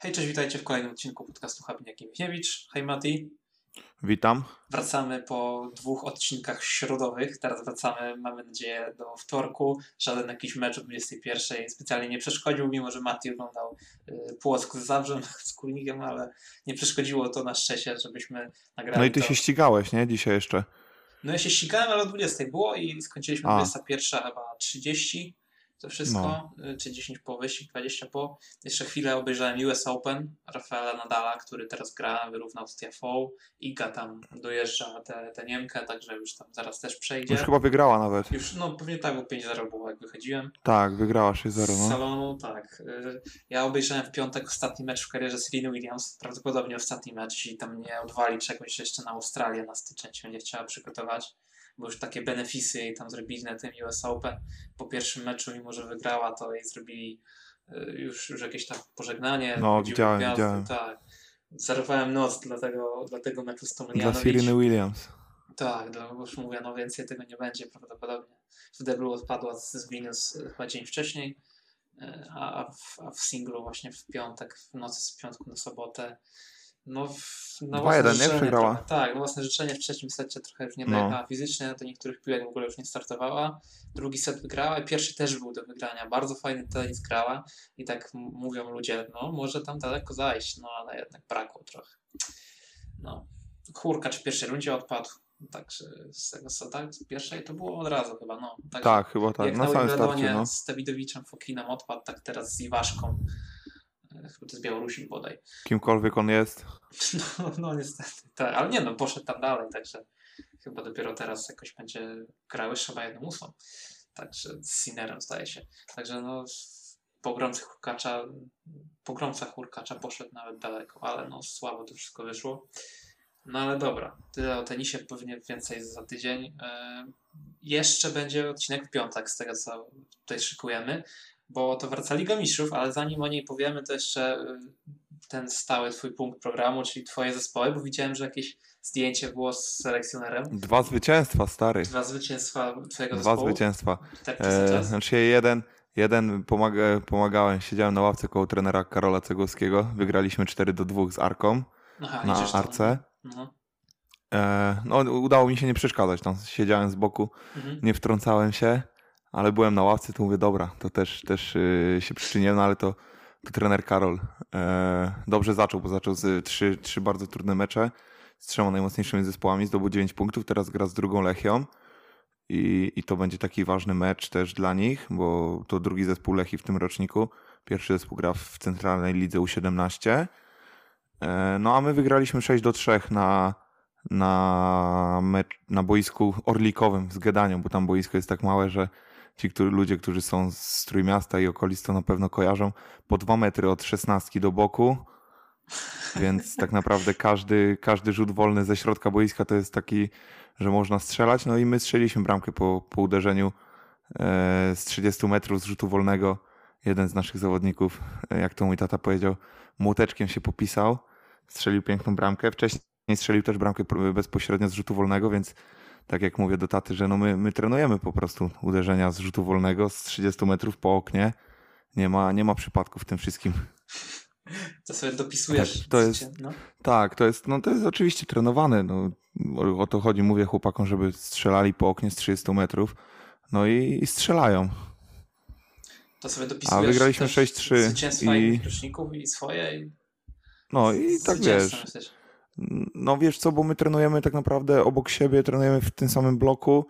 Hej, cześć, witajcie w kolejnym odcinku podcastu Habiniak Michniewicz. Hej Mati. Witam. Wracamy po dwóch odcinkach środowych. Teraz wracamy, mamy nadzieję, do wtorku. Żaden jakiś mecz o 21 specjalnie nie przeszkodził, mimo że Mati oglądał y, Płock z Zabrzem, z Kulnikiem, ale nie przeszkodziło to na szczęście, żebyśmy nagrali No i ty to. się ścigałeś, nie? Dzisiaj jeszcze. No ja się ścigałem, ale o 20 było i skończyliśmy A. 21 chyba 30 to wszystko, y, czy 10 po wyścig, 20 po. Jeszcze chwilę obejrzałem US Open Rafaela Nadala, który teraz gra, wyrównał z TFO. Iga tam dojeżdża tę te Niemkę, także już tam zaraz też przejdzie. Już chyba wygrała nawet. Już, no pewnie tak, bo 5-0 było jak wychodziłem. Tak, wygrała 6-0, Z no. salonu, tak. Y, Ja obejrzałem w piątek ostatni mecz w karierze Serena Williams, prawdopodobnie ostatni mecz i tam nie odwali czegoś jeszcze na Australię na styczeń się będzie chciała przygotować, bo już takie benefisy jej tam zrobili na tym US Open. Po pierwszym meczu, mimo że wygrała, to jej zrobili y, już, już jakieś tam pożegnanie. No, widziałem, gwiazdy, widziałem. Tak. Zarwałem noc dla tego, dla tego meczu z Dla Tomljanovic. Sereny Williams. Tak, no, już mówię, no więcej tego nie będzie prawdopodobnie. W deblu odpadła z, z Venus chyba dzień wcześniej, a, a, w, a w singlu właśnie w piątek, w nocy z piątku na sobotę. No, w, na 2-1, własne nie? Przegrała. trochę- Tak, na własne życzenie w trzecim secie trochę już nie No. dojechała fizycznie, do niektórych piłek w ogóle już nie startowała. Drugi set wygrała, pierwszy też był do wygrania. Bardzo fajny tenis grała i tak mówią ludzie, no może tam daleko zajść, no ale jednak brakło trochę. No, Hurkacz w pierwszej rundzie odpadł. Także z tego tak, z pierwszej to było od razu chyba, no. Także Tak, chyba tak. jak Na samym starcie, no. z Dawidowiczem Fokinem odpadł, tak teraz z Iwaszką. Z Białorusi bodaj. Kimkolwiek on jest. No, no niestety. Tak, ale nie no, poszedł tam dalej, także chyba dopiero teraz jakoś będzie grały chyba jedną ósmą. Także z Sinerem zdaje się. Także no pogromcy Hurkacza, pogromca Hurkacza poszedł nawet daleko, ale no słabo to wszystko wyszło. No ale dobra, tyle o tenisie, pewnie więcej za tydzień. E, jeszcze będzie odcinek w piątek z tego, co tutaj szykujemy, bo to wraca Liga Mistrzów, ale zanim o niej powiemy, to jeszcze e, ten stały twój punkt programu, czyli twoje zespoły, bo widziałem, że jakieś zdjęcie było z selekcjonerem. Dwa zwycięstwa, stary. Dwa zwycięstwa twojego Dwa zespołu. zwycięstwa. Tak E, znaczy jeden, jeden pomaga, pomagałem, siedziałem na ławce koło trenera Karola Cegłowskiego. Wygraliśmy 4 do 2 z Arką Aha, na. Arce. No. E, no, udało mi się nie przeszkadzać tam. Siedziałem z boku, Mhm. nie wtrącałem się, ale byłem na ławce, to mówię, dobra, to też, też y, się przyczyniłem, no ale to, to trener Karol e, dobrze zaczął, bo zaczął z trzy, trzy bardzo trudne mecze z trzema najmocniejszymi zespołami, zdobył 9 punktów, teraz gra z drugą Lechią. I, i to będzie taki ważny mecz też dla nich, bo to drugi zespół Lechi w tym roczniku, pierwszy zespół gra w centralnej lidze U17, e, no a my wygraliśmy 6 do 3 na, na, mecz, na boisku orlikowym z Gedanią, bo tam boisko jest tak małe, że ci którzy, ludzie, którzy są z Trójmiasta i okolic, to na pewno kojarzą, po dwa metry od szesnastki do boku, więc tak naprawdę każdy, każdy rzut wolny ze środka boiska to jest taki, że można strzelać, no i my strzeliliśmy bramkę po, po uderzeniu e, z 30 metrów z rzutu wolnego. Jeden z naszych zawodników, e, jak to mój tata powiedział, młoteczkiem się popisał, strzelił piękną bramkę. Wcześniej strzelił też bramkę bezpośrednio z rzutu wolnego, więc tak jak mówię do taty, że no my, my trenujemy po prostu uderzenia z rzutu wolnego z 30 metrów po oknie. Nie ma, nie ma przypadków w tym wszystkim. To sobie dopisujesz. Tak, to jest- No. Tak, to jest, no to jest oczywiście trenowane. No, o, o to chodzi, mówię chłopakom, żeby strzelali po oknie z 30 metrów. No i, i strzelają. To sobie dopisujesz. wygraliśmy też 6-3 Zwycięstwa i- innych i swoje. I No i tak wiesz. jesteś. No wiesz co, bo my trenujemy tak naprawdę obok siebie, trenujemy w tym samym bloku.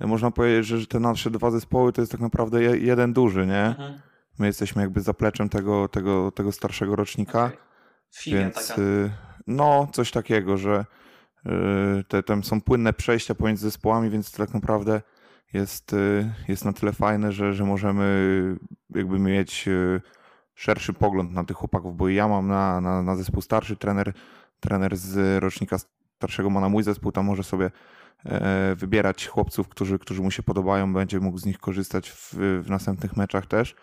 Można powiedzieć, że te nasze dwa zespoły to jest tak naprawdę je, jeden duży, nie? Mhm. My jesteśmy jakby zapleczem tego, tego, tego starszego rocznika. Okej. Filia Więc taka. y, no, coś takiego, że y, te, tam są płynne przejścia pomiędzy zespołami, więc to tak naprawdę jest, y, jest na tyle fajne, że, że możemy jakby mieć szerszy pogląd na tych chłopaków, bo ja mam na, na, na zespół starszy, trener, trener z rocznika starszego ma na mój zespół, tam może sobie e, wybierać chłopców, którzy, którzy mu się podobają, będzie mógł z nich korzystać w, w następnych meczach też.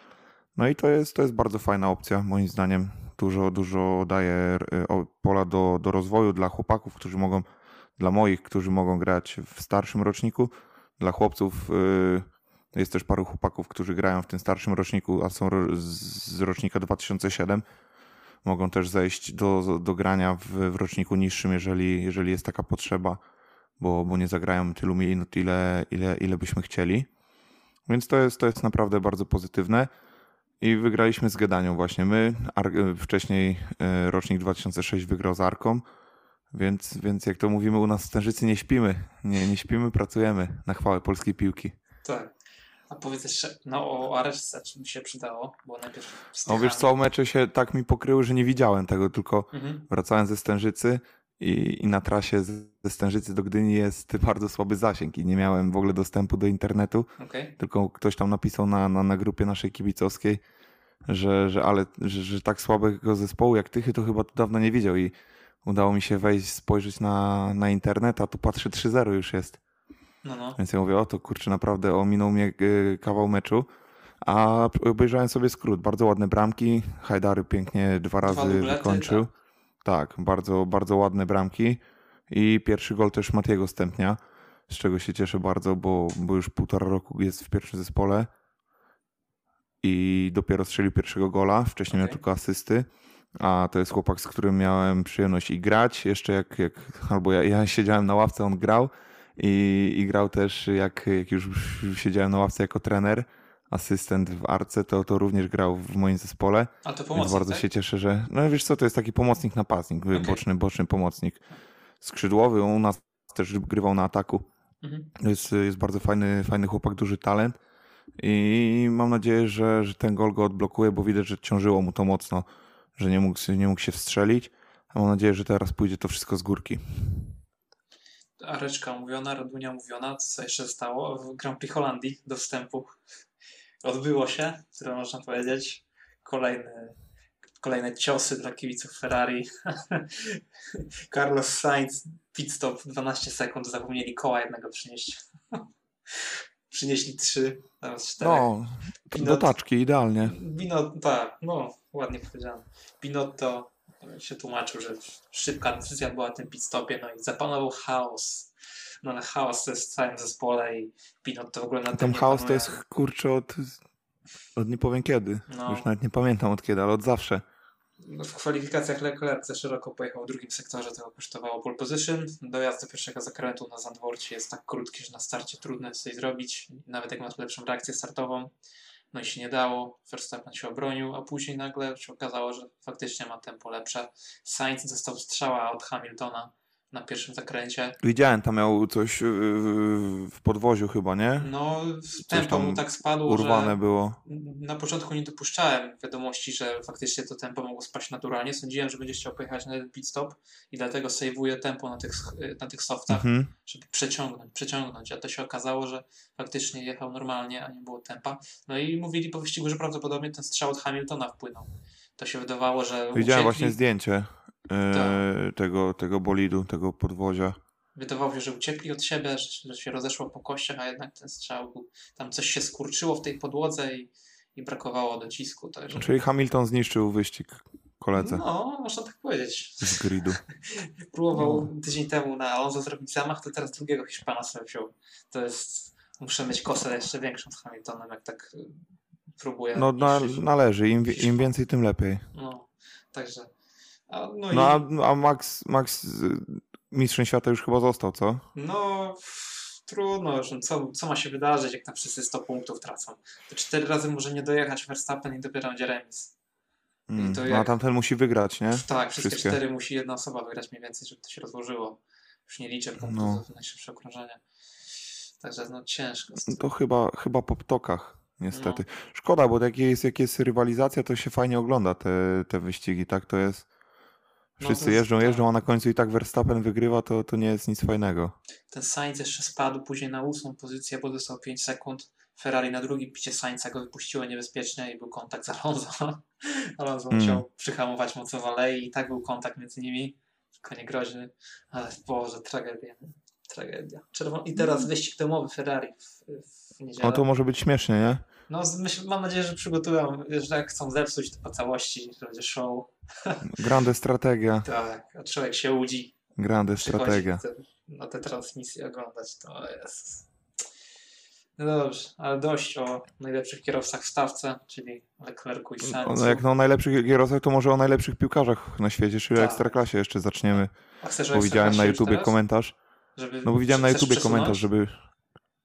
No i to jest, to jest bardzo fajna opcja, moim zdaniem. Dużo, dużo daje e, pola do, do rozwoju dla chłopaków, którzy mogą, dla moich, którzy mogą grać w starszym roczniku. Dla chłopców e, jest też paru chłopaków, którzy grają w tym starszym roczniku, a są z rocznika 2007. mogą też zejść do, do grania w, w roczniku niższym, jeżeli, jeżeli jest taka potrzeba, bo, bo nie zagrają tylu minut, ile, ile, ile byśmy chcieli. Więc to jest, to jest naprawdę bardzo pozytywne. I wygraliśmy z Gedanią właśnie. My, Ar wcześniej e, rocznik 2006 wygrał z Arką, więc, więc jak to mówimy u nas w nie śpimy. Nie, nie śpimy, pracujemy na chwałę polskiej piłki. Tak. A powiedz jeszcze, no o Areszce, czy mi się przydało? Bo najpierw No wiesz co, mecze się tak mi pokryły, że nie widziałem tego, tylko Mhm. wracałem ze Stężycy i, i na trasie ze Stężycy do Gdyni jest bardzo słaby zasięg i nie miałem w ogóle dostępu do internetu, Okej. tylko ktoś tam napisał na, na, na grupie naszej kibicowskiej, że, że, ale, że, że tak słabego zespołu jak Tychy to chyba dawno nie widział i udało mi się wejść, spojrzeć na, na internet, a tu patrzę 3-0 już jest. No, no. Więc ja mówię, o to kurczę, naprawdę ominął mnie y, kawał meczu. A obejrzałem sobie skrót. Bardzo ładne bramki. Hajdary pięknie dwa razy dublety, wykończył. Tak, bardzo, bardzo ładne bramki. I pierwszy gol też Matiego Stępnia, z czego się cieszę bardzo, bo, bo już półtora roku jest w pierwszym zespole i dopiero strzelił pierwszego gola. Wcześniej miał Okej. tylko asysty. A to jest chłopak, z którym miałem przyjemność i grać. Jeszcze jak, jak albo ja, ja siedziałem na ławce, on grał. I, i grał też, jak, jak już siedziałem na ławce jako trener, asystent w Arce, to, to również grał w moim zespole. A to pomocnik, bardzo tak? się cieszę, że. No wiesz co, to jest taki pomocnik napastnik, Okej. boczny, boczny pomocnik. Skrzydłowy, u nas też grywał na ataku. Mhm. Jest, jest bardzo fajny, fajny chłopak, duży talent. I mam nadzieję, że, że ten gol go odblokuje, bo widać, że ciążyło mu to mocno, że nie mógł, nie mógł się wstrzelić. A mam nadzieję, że teraz pójdzie to wszystko z górki. Areczka mówiona, Radunia mówiona, co jeszcze stało w Grand Prix Holandii do wstępu. Odbyło się, które można powiedzieć. Kolejne, kolejne ciosy dla kibiców Ferrari. Carlos Sainz, pit stop 12 sekund, zapomnieli koła jednego przynieść. Przynieśli trzy, teraz czterech. No, Pinot- do taczki, idealnie. Binotto, tak, no, ładnie powiedziane. Binotto się tłumaczył, że szybka decyzja była w tym pit stopie, no i zapanował chaos. No ale chaos to jest w całym zespole i Binotto w ogóle na tym Tam chaos to panuje. jest kurczę od, od nie powiem kiedy. No. Już nawet nie pamiętam od kiedy, ale od zawsze. No, W kwalifikacjach Leclerc za szeroko pojechał w drugim sektorze, to go kosztowało pole position. Dojazd do pierwszego zakrętu na Zandworcie jest tak krótki, że na starcie trudno jest coś zrobić, nawet jak masz lepszą reakcję startową. No i się nie dało, Verstappen się obronił, a później nagle się okazało, że faktycznie ma tempo lepsze. Sainz dostał strzała od Hamiltona na pierwszym zakręcie. Widziałem, tam miał coś yy, w podwoziu chyba, nie? No, tempo mu tak spadło, Urwane że było. na początku nie dopuszczałem wiadomości, że faktycznie to tempo mogło spaść naturalnie. Sądziłem, że będzie chciał pojechać na jeden pit stop i dlatego sejwuję tempo na tych, na tych softach, Mhm. żeby przeciągnąć, przeciągnąć. A to się okazało, że faktycznie jechał normalnie, a nie było tempa. No i mówili po wyścigu, że prawdopodobnie ten strzał od Hamiltona wpłynął. To się wydawało, że Widziałem uciekli. właśnie zdjęcie yy, Tak. tego, tego bolidu, tego podwozia. Wydawało się, że uciekli od siebie, że, się rozeszło po kościach, a jednak ten strzał był, tam coś się skurczyło w tej podłodze i, i brakowało docisku. Także... Czyli Hamilton zniszczył wyścig koledze No, można tak powiedzieć. z gridu. Próbował No. tydzień temu na Alonso zrobić zamach, to teraz drugiego Hiszpana sobie wziął. To jest. Muszę mieć kosę jeszcze większą z Hamiltonem, jak tak y, próbuję. No na, należy, im, im więcej, tym lepiej. No, także. A, no, No a, i, a Max, Max y, mistrzem świata już chyba został, co? no trudno, już, co, co ma się wydarzyć, jak tam wszyscy 100 punktów tracą. To cztery razy może nie dojechać Verstappen i dopiero będzie remis. Mm. to No a jak- tamten musi wygrać, nie? Tak, wszystkie, Wszystkie. cztery musi jedna osoba wygrać mniej więcej, żeby to się rozłożyło. Już nie liczę punktów No. za najszybsze okrążenie. Także no ciężko. To chyba, chyba po ptokach, niestety. No. Szkoda, bo jak jest, jak jest rywalizacja, to się fajnie ogląda te, te wyścigi, tak? To jest. No Wszyscy jest- jeżdżą, tak. jeżdżą, a na końcu i tak Verstappen wygrywa, to, to nie jest nic fajnego. Ten Sainz jeszcze spadł później na ósmą pozycję, bo dostał 5 sekund. Ferrari na drugim picie Sainza go wypuściło niebezpiecznie i był kontakt z Alonso. Alonso Mm. musiał przyhamować mocno alei i tak był kontakt między nimi. Tylko nie groźny. Ale Boże, tragedia. Tragedia. Czerwon... I teraz wyścig domowy Ferrari w, w niedzielę. No to może być śmiesznie, nie? No, myśl, mam nadzieję, że przygotują, że jak chcą zepsuć to po całości, że będzie show. Grande strategia, Tak, a człowiek się łudzi. grande strategia. chce na te transmisje oglądać, to jest... No dobrze, ale dość o najlepszych kierowcach w stawce, czyli Leclercu i Sainzu. No, jak na najlepszych kierowcach, to może o najlepszych piłkarzach na świecie, czyli o Tak. Ekstraklasie jeszcze zaczniemy. A chcesz o Bo widziałem na YouTubie teraz? komentarz. Żeby, No bo widziałem na YouTubie przesunąć? komentarz, żeby...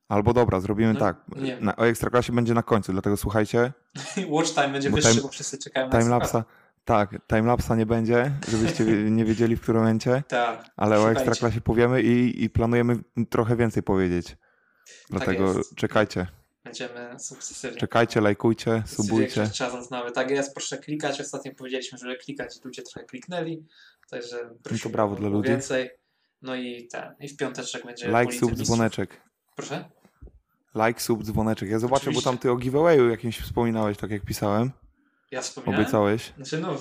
Albo dobra, zrobimy No, tak. nie. Na, o Ekstraklasie będzie na końcu, dlatego słuchajcie, Watch time będzie wyższy, time- bo wszyscy czekają na timelapsa... Tak, timelapsa nie będzie, żebyście nie wiedzieli w którym momencie, Tak, ale o. Ekstraklasie powiemy i, i planujemy trochę więcej powiedzieć. Dlatego jest. czekajcie, będziemy sukcesywnie. czekajcie, lajkujcie, subujcie. Czas nowy. Tak jest, proszę klikać. Ostatnio powiedzieliśmy, żeby klikać i ludzie trochę kliknęli. Także prosimy brawo o- dla o ludzi. więcej. No i ten, i w piąteczek będzie Like, sub, dzwoneczek. Proszę? Like, sub, dzwoneczek. Ja zobaczę, Oczywiście. bo tam ty o giveawayu jakimś wspominałeś, tak jak pisałem. Ja wspominałem. Obiecałeś. Znaczy no,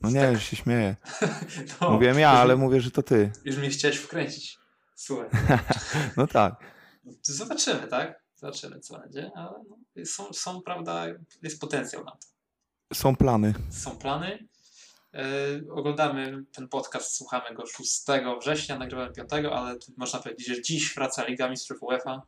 No nie, Tak. już się śmieję. no Mówiłem ja, ale mówię, że to ty. Już mnie chciałeś wkręcić. Słuchaj. No tak. Zobaczymy, tak? Zobaczymy, co będzie, ale no, są, są, prawda, jest potencjał na to. Są plany. Są plany. Yy, oglądamy ten podcast, słuchamy go 6 września, nagrywamy 5, ale można powiedzieć, że dziś wraca Liga Mistrzów UEFA,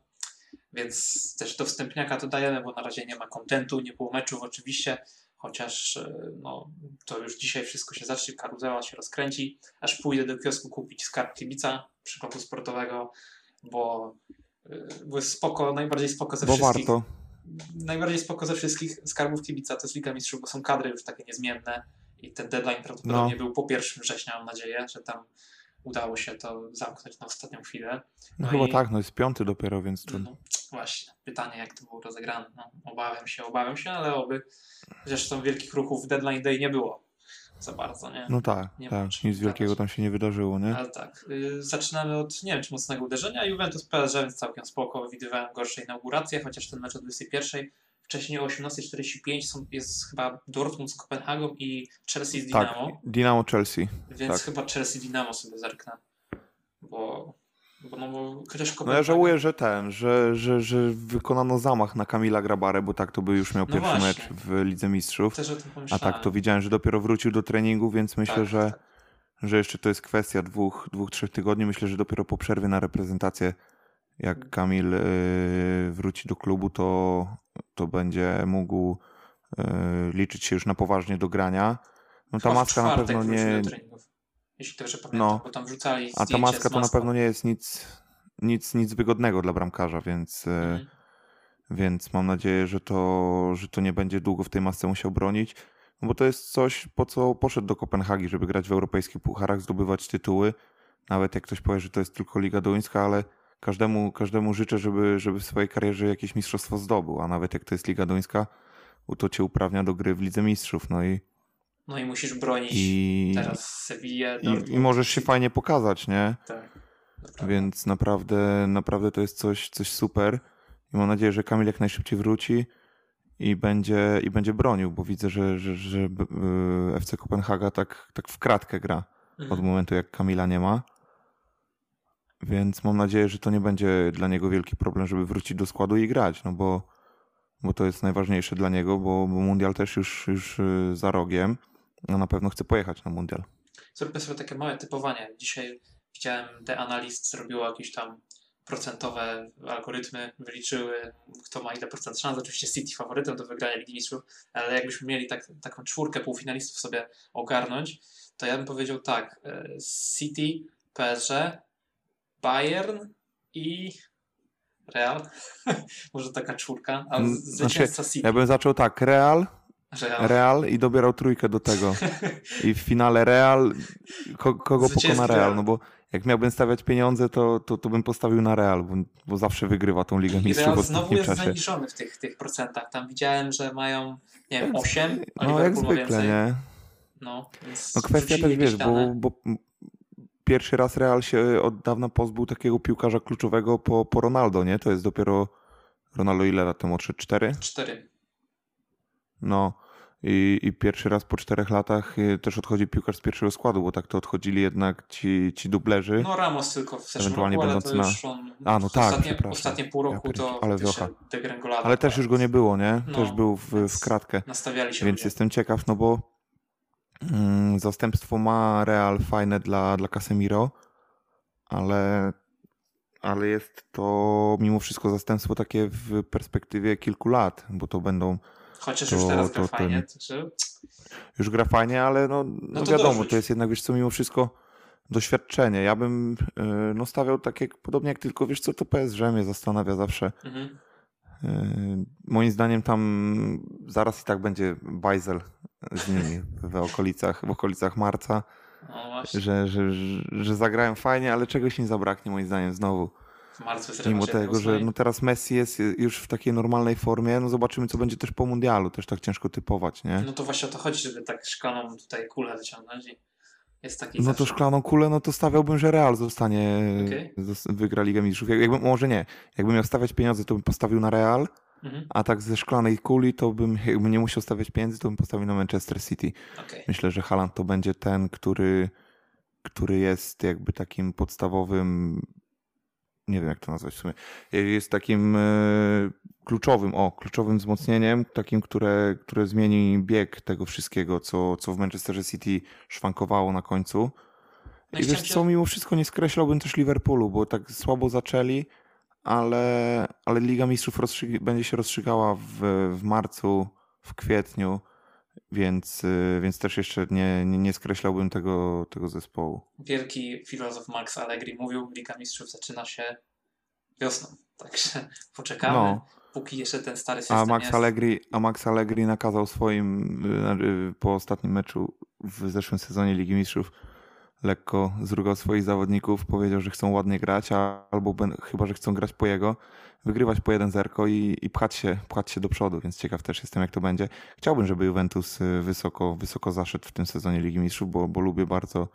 więc też do wstępniaka to dajemy, bo na razie nie ma kontentu, nie było meczów oczywiście, chociaż yy, no, to już dzisiaj wszystko się zacznie, karuzela się rozkręci, aż pójdę do kiosku kupić skarb kibica przykładu sportowego, bo, bo jest spoko, najbardziej spoko ze Bo wszystkich warto. najbardziej spoko ze wszystkich skarbów kibica to jest Liga Mistrzów, bo są kadry już takie niezmienne i ten deadline prawdopodobnie No. był po 1 września, mam nadzieję, że tam udało się to zamknąć na ostatnią chwilę. No, No chyba i- tak, no jest piąty dopiero, więc to... No, właśnie, pytanie jak to było rozegrane. No, obawiam się, obawiam się, ale oby. Zresztą wielkich ruchów w deadline day nie było za bardzo, nie? No tak, Nie tak. Nic wielkiego tam się nie wydarzyło, nie? Ale tak, y, zaczynamy od, nie wiem czy mocnego uderzenia. Juventus PSG, więc całkiem spoko. Widywałem gorsze inauguracje, chociaż ten mecz o 21. Wcześniej o 18.45 są, jest chyba Dortmund z Kopenhagą i Chelsea z Tak, Dynamo. Dynamo Chelsea. Więc tak. chyba Chelsea Dynamo sobie zerknę. Bo, bo, no, bo chociaż No Kopenhaga... ja żałuję, że ten, że, że, że wykonano zamach na Kamila Grabarę, bo tak to by już miał No pierwszy właśnie. mecz w Lidze Mistrzów. Też o tym A pomyślałem. tak to widziałem, że dopiero wrócił do treningu, więc myślę, Tak, że, tak. że jeszcze to jest kwestia dwóch, dwóch, trzech tygodni. Myślę, że dopiero po przerwie na reprezentację, jak Mhm. Kamil y, wróci do klubu, to, to będzie mógł y, liczyć się już na poważnie do grania. No ta Chyba maska na pewno nie. treningów. Jeśli dobrze pamiętam, No. bo tam wrzucali A ta maska to na pewno nie jest nic, nic, nic wygodnego dla bramkarza, więc. y, Mhm. Więc mam nadzieję, że to, że to nie będzie długo w tej masce musiał bronić. No bo to jest coś, po co poszedł do Kopenhagi, żeby grać w europejskich pucharach, zdobywać tytuły. Nawet jak ktoś powie, że to jest tylko Liga Duńska, ale każdemu, każdemu życzę, żeby, żeby w swojej karierze jakieś mistrzostwo zdobył. A nawet jak to jest Liga Duńska, to cię uprawnia do gry w Lidze Mistrzów. No i, No i musisz bronić i, teraz Sevillę, i, i możesz się fajnie pokazać, nie? Tak. Naprawdę. Więc naprawdę, naprawdę to jest coś, coś super. I mam nadzieję, że Kamil jak najszybciej wróci i będzie, i będzie bronił, bo widzę, że, że, że y, FC Kopenhaga tak, tak w kratkę gra Mhm. od momentu, jak Kamila nie ma. Więc mam nadzieję, że to nie będzie dla niego wielki problem, żeby wrócić do składu i grać, no bo, bo to jest najważniejsze dla niego, bo, bo Mundial też już, już y, za rogiem. No na pewno chce pojechać na Mundial. Zróbmy sobie takie małe typowanie. Dzisiaj widziałem, The Analyst zrobiło jakieś tam procentowe algorytmy, wyliczyły, kto ma ile procent szans. Oczywiście City faworytem do wygrania Ligi Mistrzów, ale jakbyśmy mieli tak, taką czwórkę półfinalistów sobie ogarnąć, to ja bym powiedział tak, e, City, PSG, Bayern i Real. Może taka czwórka, a Mm, z- zwycięzca City. Ja bym zaczął tak, Real, Real. Real i dobierał trójkę do tego. I w finale Real, ko, kogo pokona Real? No bo jak miałbym stawiać pieniądze, to, to, to bym postawił na Real, bo, bo zawsze wygrywa tą Ligę Mistrzów Real w znowu jest czasie. zaniżony w tych, tych procentach. Tam widziałem, że mają, nie wiem, 8, a No jak Liverpool zwykle, więcej. nie? No, No kwestia też, wiesz, bo, bo pierwszy raz Real się od dawna pozbył takiego piłkarza kluczowego po, po Ronaldo, nie? To jest dopiero Ronaldo ile lat temu odszedł? Cztery? 4. No. I, I pierwszy raz po czterech latach y, też odchodzi piłkarz z pierwszego składu, bo tak to odchodzili jednak ci, ci dublerzy. No Ramos tylko w zeszłym Ewentualnie roku, ale będąc to na- on A, no tak, ostatnie, ostatnie pół Ja roku to pierdzie- ale wiocha. Ale też już go nie było, nie? No, też był w, w kratkę. Nastawiali się Więc ludzie. jestem ciekaw, no bo zastępstwo ma Real fajne dla, dla Casemiro, ale ale jest to mimo wszystko zastępstwo takie w perspektywie kilku lat, bo to będą Chociaż To- już teraz gra fajnie. ten- Także... już gra fajnie, ale no, no, to wiadomo, dorzuć. to jest jednak, wiesz co, mimo wszystko doświadczenie. Ja bym e, no, stawiał tak jak, podobnie jak tylko, wiesz co, to PSG mnie zastanawia zawsze. Mhm. E, Moim zdaniem tam zaraz i tak będzie Bajzel z nimi w okolicach, w okolicach marca, No że, że, że, zagrają fajnie, ale czegoś nie zabraknie moim zdaniem znowu. W marcu jest Mimo tego, że no teraz Messi jest już w takiej normalnej formie, no zobaczymy co będzie też po mundialu, też tak ciężko typować, nie? No to właśnie o to chodzi, żeby tak szklaną tutaj kulę wyciągnąć i jest taki No to szklaną kulę, no to stawiałbym, że Real zostanie, zos- wygra Ligę Mistrzów. Jak- Jakbym, może nie, jakbym miał stawiać pieniądze, to bym postawił na Real, Mhm. a tak ze szklanej kuli, to bym, jakbym nie musiał stawiać pieniędzy, to bym postawił na Manchester City. Okej. Myślę, że Haaland to będzie ten, który, który jest jakby takim podstawowym, nie wiem jak to nazwać w sumie, jest takim e, kluczowym, o, kluczowym wzmocnieniem, takim, które, które zmieni bieg tego wszystkiego, co, co w Manchesterze City szwankowało na końcu. No I i wiesz co, mimo wszystko nie skreślałbym też Liverpoolu, bo tak słabo zaczęli, ale, ale Liga Mistrzów rozstrzy- będzie się rozstrzygała w, w marcu, w kwietniu, więc, y, więc też jeszcze nie, nie, nie skreślałbym tego, tego zespołu. wielki filozof Max Allegri mówił, Liga Mistrzów zaczyna się wiosną. Także poczekamy, No. póki jeszcze ten stary system A Max, jest. Allegri, a Max Allegri nakazał swoim y, y, po ostatnim meczu w zeszłym sezonie Ligi Mistrzów lekko zrugał swoich zawodników, powiedział, że chcą ładnie grać, a, albo ben, chyba, że chcą grać po jego, wygrywać po jeden zerko i, i pchać, się, pchać się do przodu, więc ciekaw też jestem, jak to będzie. Chciałbym, żeby Juventus y, wysoko, wysoko zaszedł w tym sezonie Ligi Mistrzów, bo, bo lubię bardzo,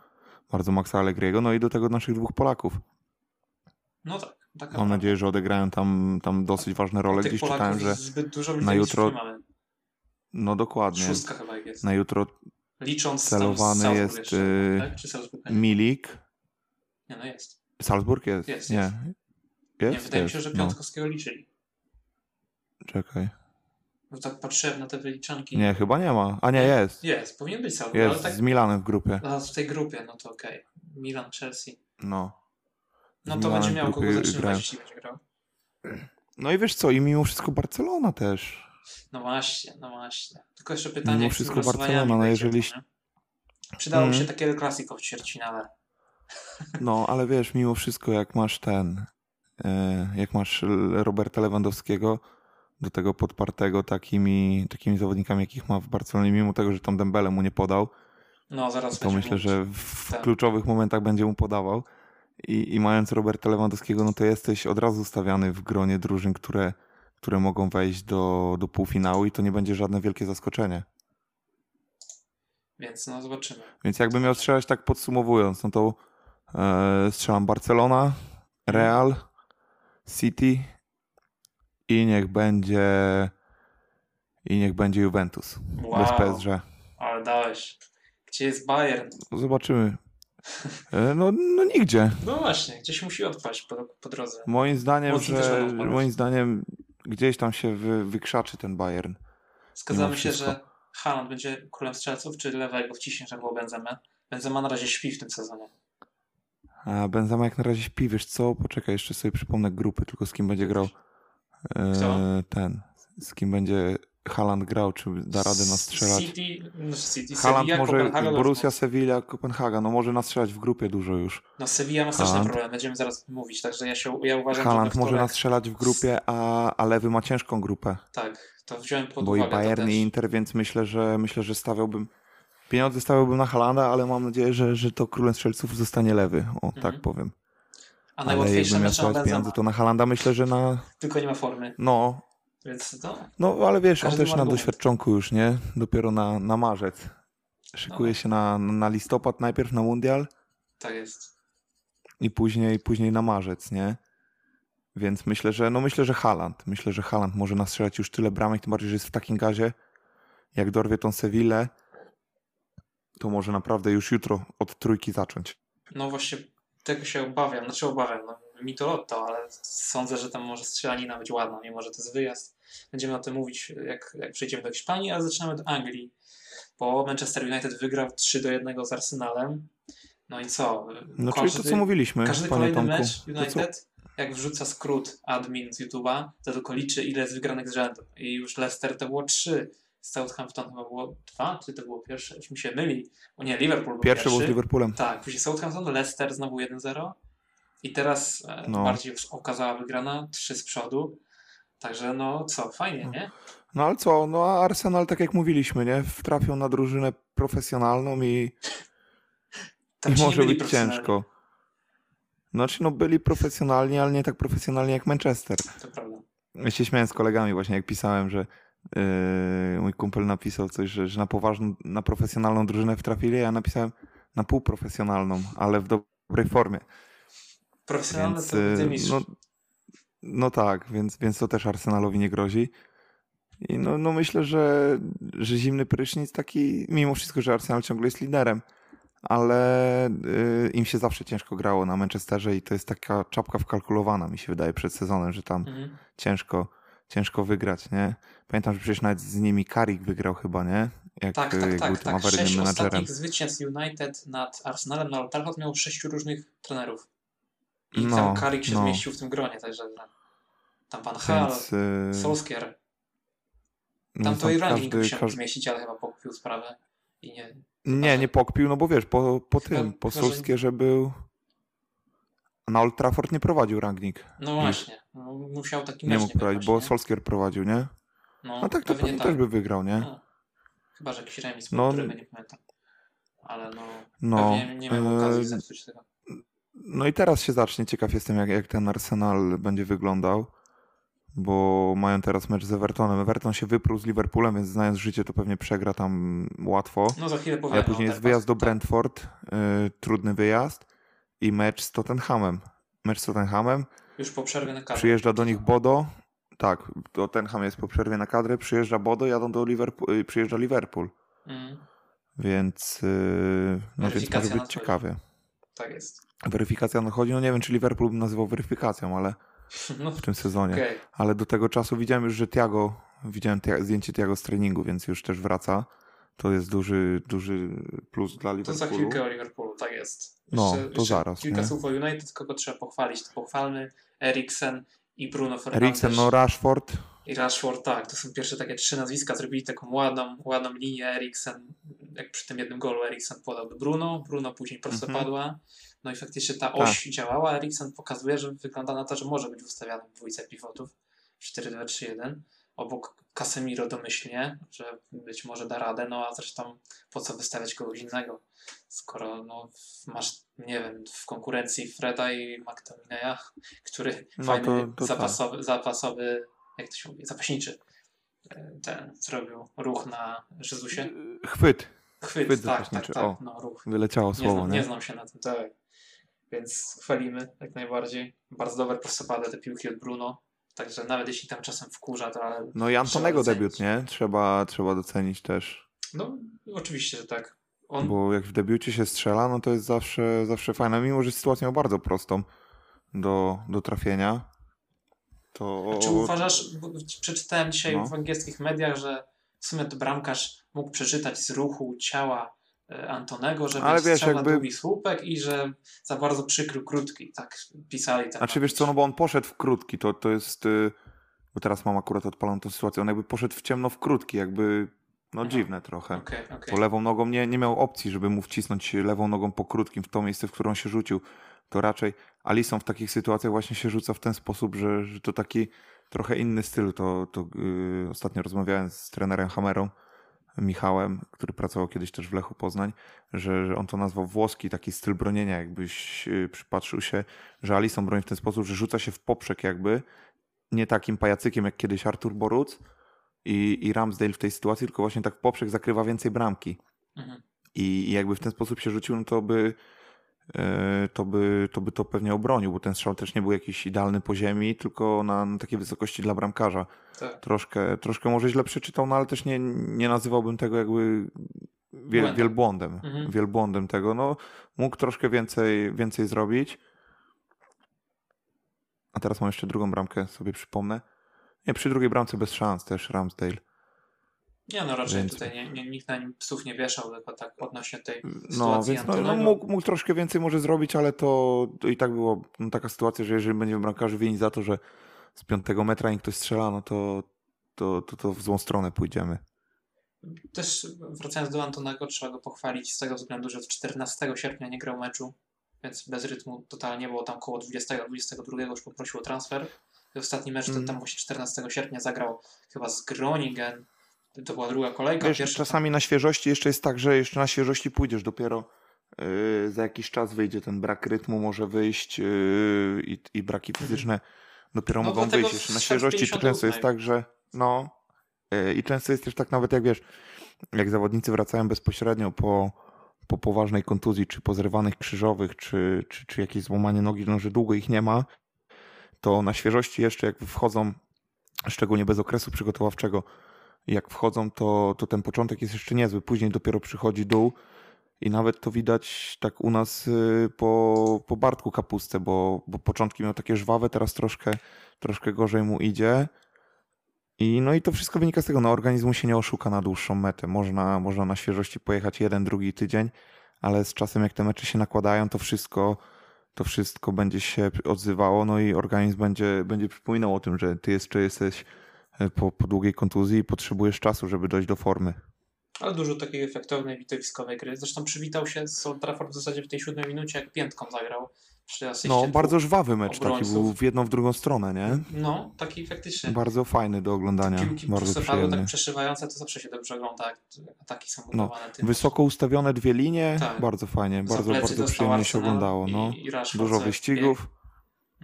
bardzo Maxa Allegriego, no i do tego naszych dwóch Polaków. No tak. taka Mam prawda. nadzieję, że odegrają tam, tam dosyć ważne role. Gdzieś Polaków czytałem, że na jutro- no dokładnie. Szóstka chyba jest. Na jutro Licząc tam celowany Salzburg jest, jeszcze, y, tak? Czy Salzburg? Nie, Milik. nie, no jest. Salzburg jest? Jest, nie. jest. Jest? nie, wydaje mi Jest. się, że No, Piątkowskiego liczyli. czekaj. Bo tak patrzyłem na te wyliczanki. Nie, chyba nie ma. A nie, jest. Jest, powinien być Salzburg, Jest tak z Milanem w grupie. a w tej grupie, no to okej. Milan, Chelsea. No. No to Milanem będzie miał kogo zatrzymać, jeśli będzie grał. No i wiesz co, i mimo wszystko Barcelona też. No właśnie, no właśnie. Tylko jeszcze pytanie, Mimo wszystko Barcelona, no jeżeli- nie? Przydałoby Mhm. się takie klasiko w ćwierćfinale. No, ale wiesz, mimo wszystko jak masz ten, e, jak masz Roberta Lewandowskiego, do tego podpartego takimi, takimi zawodnikami, jakich ma w Barcelonie, mimo tego, że tam Dembele mu nie podał, No zaraz to myślę, mówić. że w Tak. kluczowych momentach będzie mu podawał. I, I mając Roberta Lewandowskiego, no to jesteś od razu stawiany w gronie drużyn, które, które mogą wejść do, do półfinału i to nie będzie żadne wielkie zaskoczenie. Więc no zobaczymy. Więc jakbym miał strzelać tak podsumowując, no to e, strzelam Barcelona, Real, City i niech będzie i niech będzie Juventus. Bez Wow, PSG. ale dałeś. Gdzie jest Bayern? Zobaczymy. E, no, no nigdzie. No właśnie, gdzieś musi odpaść po, po drodze. Moim zdaniem, Mocno że moim zdaniem gdzieś tam się wy, wykrzaczy ten Bayern. Zgadzamy się, że Haaland będzie królem strzelców, czy lewego wciśnie, że było Benzema. Benzema na razie śpi w tym sezonie. A Benzema jak na razie śpi, wiesz co? Poczekaj, jeszcze sobie przypomnę grupy, tylko z kim będzie grał e, ten. Z kim będzie Haaland grał, czy da radę nastrzelać. City, no City, Haaland Sevilla, może, Kopenhaga, Borussia. Sevilla, Kopenhaga, no może nastrzelać w grupie dużo już. No Sevilla ma straszny problem, będziemy zaraz mówić, także ja się ja uważam, Haaland że może nastrzelać w grupie, a, a Lewy ma ciężką grupę. Tak, to wziąłem pod Bo i uwagę to Bayern też. i Inter, więc myślę, że myślę, że stawiałbym pieniądze stawiałbym na Halanda, ale mam nadzieję, że, że to królem strzelców zostanie Lewy, o tak Mhm. powiem. A najłatwiejsze mecze ma stawiać pieniądze, Benzema, to na Halanda myślę, że na tylko nie ma formy, no, więc to no ale wiesz, on Każdy też ma na doświadczonku już, nie? Dopiero na, na marzec. Szykuje No. się na, na listopad najpierw na mundial, tak jest. i później, później na marzec, nie? Więc myślę, że no myślę, że Haaland. Myślę, że Haaland może nastrzelać już tyle bramek, tym bardziej, że jest w takim gazie. Jak dorwie tą Sewillę, to może naprawdę już jutro od trójki zacząć. No właśnie tego się obawiam, znaczy obawiam, no, mi to lotto, ale sądzę, że tam może strzelanina być ładna, mimo że to jest wyjazd. Będziemy o tym mówić, jak, jak przejdziemy do Hiszpanii, ale zaczynamy od Anglii, bo Manchester United wygrał 3 do 1 z Arsenalem. No i co? No czyli to, co mówiliśmy, każdy kolejny Tomku. mecz United jak wrzuca skrót admin z YouTube'a, to tylko liczy ile jest wygranych z rzędu. I już Leicester to było 3, Southampton chyba było 2, czy to było pierwsze? Już mi się myli. O nie, Liverpool był Pierwszy pierwszy. był z Liverpoolem. Tak, później Southampton, Leicester znowu 1-0 i teraz e, No. bardziej okazała wygrana, 3 z przodu. Także no co, fajnie, nie? No ale co, no a Arsenal, tak jak mówiliśmy, nie? Trafią na drużynę profesjonalną i, i może być ciężko. Znaczy, no byli profesjonalni, ale nie tak profesjonalni jak Manchester. To prawda. Ja się śmiałem z kolegami właśnie, jak pisałem, że yy, mój kumpel napisał coś, że, że na poważną, na profesjonalną drużynę wtrafili, a ja napisałem na półprofesjonalną, ale w dobrej formie. Profesjonalny Więc, to ty yy, no, no tak, więc, więc to też Arsenalowi nie grozi. I no, no myślę, że, że zimny prysznic taki, mimo wszystko, że Arsenal ciągle jest liderem, ale y, im się zawsze ciężko grało na Manchesterze i to jest taka czapka wkalkulowana, mi się wydaje, przed sezonem, że tam Mhm. ciężko, ciężko wygrać, nie? Pamiętam, że przecież nawet z nimi Karik wygrał chyba, nie? Jak, Tak, y, tak, jak tak, był tym tak. awaryjnym Sześć menadżerem. ostatnich zwycięstw United nad Arsenalem na Old Trafford miał sześciu różnych trenerów. I No, tam się no. zmieścił w tym gronie, także tam Van Hal, Więc, y, Solskjaer. no, Tam to i ranking każdy, musiał każdy... zmieścić, ale chyba pokupił sprawę i nie. Nie, nie pokpił, no bo wiesz, po, po Chyba- tym, po Solskierze był... Na Old Trafford nie prowadził Rangnick. No właśnie, no, musiał taki Nie mógł nie prowadzić, bo nie? Solskier prowadził, nie? No, No tak, to pewnie pewnie tak. też by wygrał, nie? No. Chyba, że jakiś remis, No, no, nie pamiętam. Ale no, No, pewnie nie miał okazji e, zepsuć tego. No i teraz się zacznie. Ciekaw jestem, jak, jak ten Arsenal będzie wyglądał, bo mają teraz mecz z Evertonem. Everton się wyprół z Liverpoolem, więc znając życie, to pewnie przegra tam łatwo. No za chwilę powiem. Ale później jest wyjazd do Brentford, y, trudny wyjazd i mecz z Tottenhamem. Mecz z Tottenhamem, Już po przerwie na kadrę. przyjeżdża do nich Bodo. Tak, Tottenham jest po przerwie na kadrę, przyjeżdża Bodo, jadą do Liverpool, y, przyjeżdża Liverpool, Mm, więc, y, no, więc może być ciekawie. tak jest. Weryfikacja nadchodzi, no nie wiem, czy Liverpool bym nazywał weryfikacją, ale No, w tym sezonie. okej. Ale do tego czasu widziałem już, że Tiago, widziałem zdjęcie Tiago z treningu, więc już też wraca. To jest duży, duży plus dla To Liverpoolu. za chwilkę o Liverpoolu, tak jest. No, to zaraz, Kilka nie? słów o United, kogo trzeba pochwalić. To pochwalmy Eriksen i Bruno Fernandes. Eriksen, no Rashford. I Rashford, tak. To są pierwsze takie trzy nazwiska. Zrobili taką ładną, ładną linię. Eriksen, jak przy tym jednym golu Eriksen podał do Bruno. Bruno później prostopadła. No i faktycznie ta oś działała. Eriksen pokazuje, że wygląda na to, że może być ustawiany w dwójce pivotów. 4-2-3-1. Obok Casemiro domyślnie, że być może da radę, no a zresztą po co wystawiać kogoś innego, skoro no, masz, nie wiem, w konkurencji Freda i McTominaya, który No fajny, to- to zapasowy, zapasowy, jak to się mówi, zapaśniczy, e, ten zrobił ruch na Jezusie. Chwyt. Chwyt, Chwyt tak, tak, tak, o. no ruch. Wyleciało Nie słowo, znam, nie? nie znam się na tym, tak. Więc chwalimy jak najbardziej. Bardzo dobre prostopadłe te piłki od Bruno. Także nawet jeśli tam czasem wkurza, to ale No i Antonego debiut, nie? Trzeba, trzeba docenić też. no oczywiście, że tak. On, Bo jak w debiucie się strzela, no to jest zawsze, zawsze fajne. Mimo, że sytuację bardzo prostą do, do trafienia. To... A Czy uważasz, przeczytałem dzisiaj No. w angielskich mediach, że w sumie to bramkarz mógł przeczytać z ruchu ciała Antonego, że Ale wiesz, jakby- długi słupek i że za bardzo przykrył krótki. Tak pisali tam. Znaczy wiesz co, no bo on poszedł w krótki, to, to jest... y, Bo teraz mam akurat odpaloną tą sytuację. On jakby poszedł w ciemno w krótki, jakby... No Aha. dziwne trochę. Okej, okej. Bo lewą nogą nie, nie miał opcji, żeby mu wcisnąć lewą nogą po krótkim w to miejsce, w którą się rzucił. To raczej Alison w takich sytuacjach właśnie się rzuca w ten sposób, że, że to taki trochę inny styl. To, to yy, ostatnio rozmawiałem z trenerem Hamerą, Michałem, który pracował kiedyś też w Lechu Poznań, że, że on to nazwał włoski taki styl bronienia, jakbyś yy, przypatrzył się, że Alison broni w ten sposób, że rzuca się w poprzek jakby, nie takim pajacykiem jak kiedyś Artur Boruc i, i Ramsdale w tej sytuacji, tylko właśnie tak w poprzek zakrywa więcej bramki. Mhm. I, I jakby w ten sposób się rzucił, no to by, to by to by to pewnie obronił, bo ten strzał też nie był jakiś idealny po ziemi, tylko na, na takiej wysokości dla bramkarza. Tak. Troszkę, troszkę może źle przeczytał, no ale też nie, nie nazywałbym tego jakby wiel, wielbłądem. Mhm. Wielbłądem tego. No, mógł troszkę więcej, więcej zrobić. A teraz mam jeszcze drugą bramkę, sobie przypomnę. Nie, przy drugiej bramce bez szans też Ramsdale. Nie no, raczej Więc- tutaj nie, nie, nikt na nim psów nie wieszał, tylko tak odnośnie tej No, sytuacji więc no, no, mógł, mógł troszkę więcej może zrobić, ale to, to i tak była no, taka sytuacja, że jeżeli będziemy bramkarzy winić za to, że z piątego metra im ktoś strzela, no to, to, to, to w złą stronę pójdziemy. Też wracając do Antonego, trzeba go pochwalić z tego względu, że 14 sierpnia nie grał meczu, więc bez rytmu totalnie było tam koło 20-22 już poprosił o transfer. I ostatni mecz Mm. to tam właśnie 14 sierpnia zagrał chyba z Groningen. To była druga kolejka. Wiesz, pierwsza czasami na świeżości jeszcze jest tak, że jeszcze na świeżości pójdziesz dopiero yy, za jakiś czas wyjdzie ten brak rytmu, może wyjść yy, i, i braki fizyczne dopiero No mogą wyjść. Jeszcze na świeżości to często jest 58. tak, że no yy, i często jest też tak nawet jak wiesz, jak zawodnicy wracają bezpośrednio po, po poważnej kontuzji, czy po zrywanych krzyżowych, czy, czy, czy jakieś złamanie nogi, no że długo ich nie ma, to na świeżości jeszcze jak wchodzą, szczególnie bez okresu przygotowawczego, jak wchodzą, to, to ten początek jest jeszcze niezły. Później dopiero przychodzi dół i nawet to widać tak u nas y, po, po Bartku Kapustę, bo, bo początki miał takie żwawe, teraz troszkę, troszkę gorzej mu idzie. I no i to wszystko wynika z tego, no organizmu się nie oszuka na dłuższą metę. Można, można na świeżości pojechać jeden, drugi tydzień, ale z czasem jak te mecze się nakładają, to wszystko, to wszystko będzie się odzywało, no i organizm będzie, będzie przypominał o tym, że ty jeszcze jesteś po, po długiej kontuzji i potrzebujesz czasu, żeby dojść do formy. Ale dużo takiej efektownej, widowiskowej gry. Zresztą przywitał się z Old Trafford w zasadzie w tej siódmej minucie, jak piętką zagrał. No, bardzo żwawy mecz taki obrońców. był w jedną, w drugą stronę, nie? No, taki faktycznie. Bardzo fajny do oglądania, Piłki bardzo przyjemny. tak przeszywające, to zawsze się dobrze ogląda, jak ataki są No, budowane tym. Wysoko ustawione dwie linie, Tak. bardzo fajnie, bardzo, bardzo przyjemnie się oglądało. No. I, i Dużo wyścigów. bieg.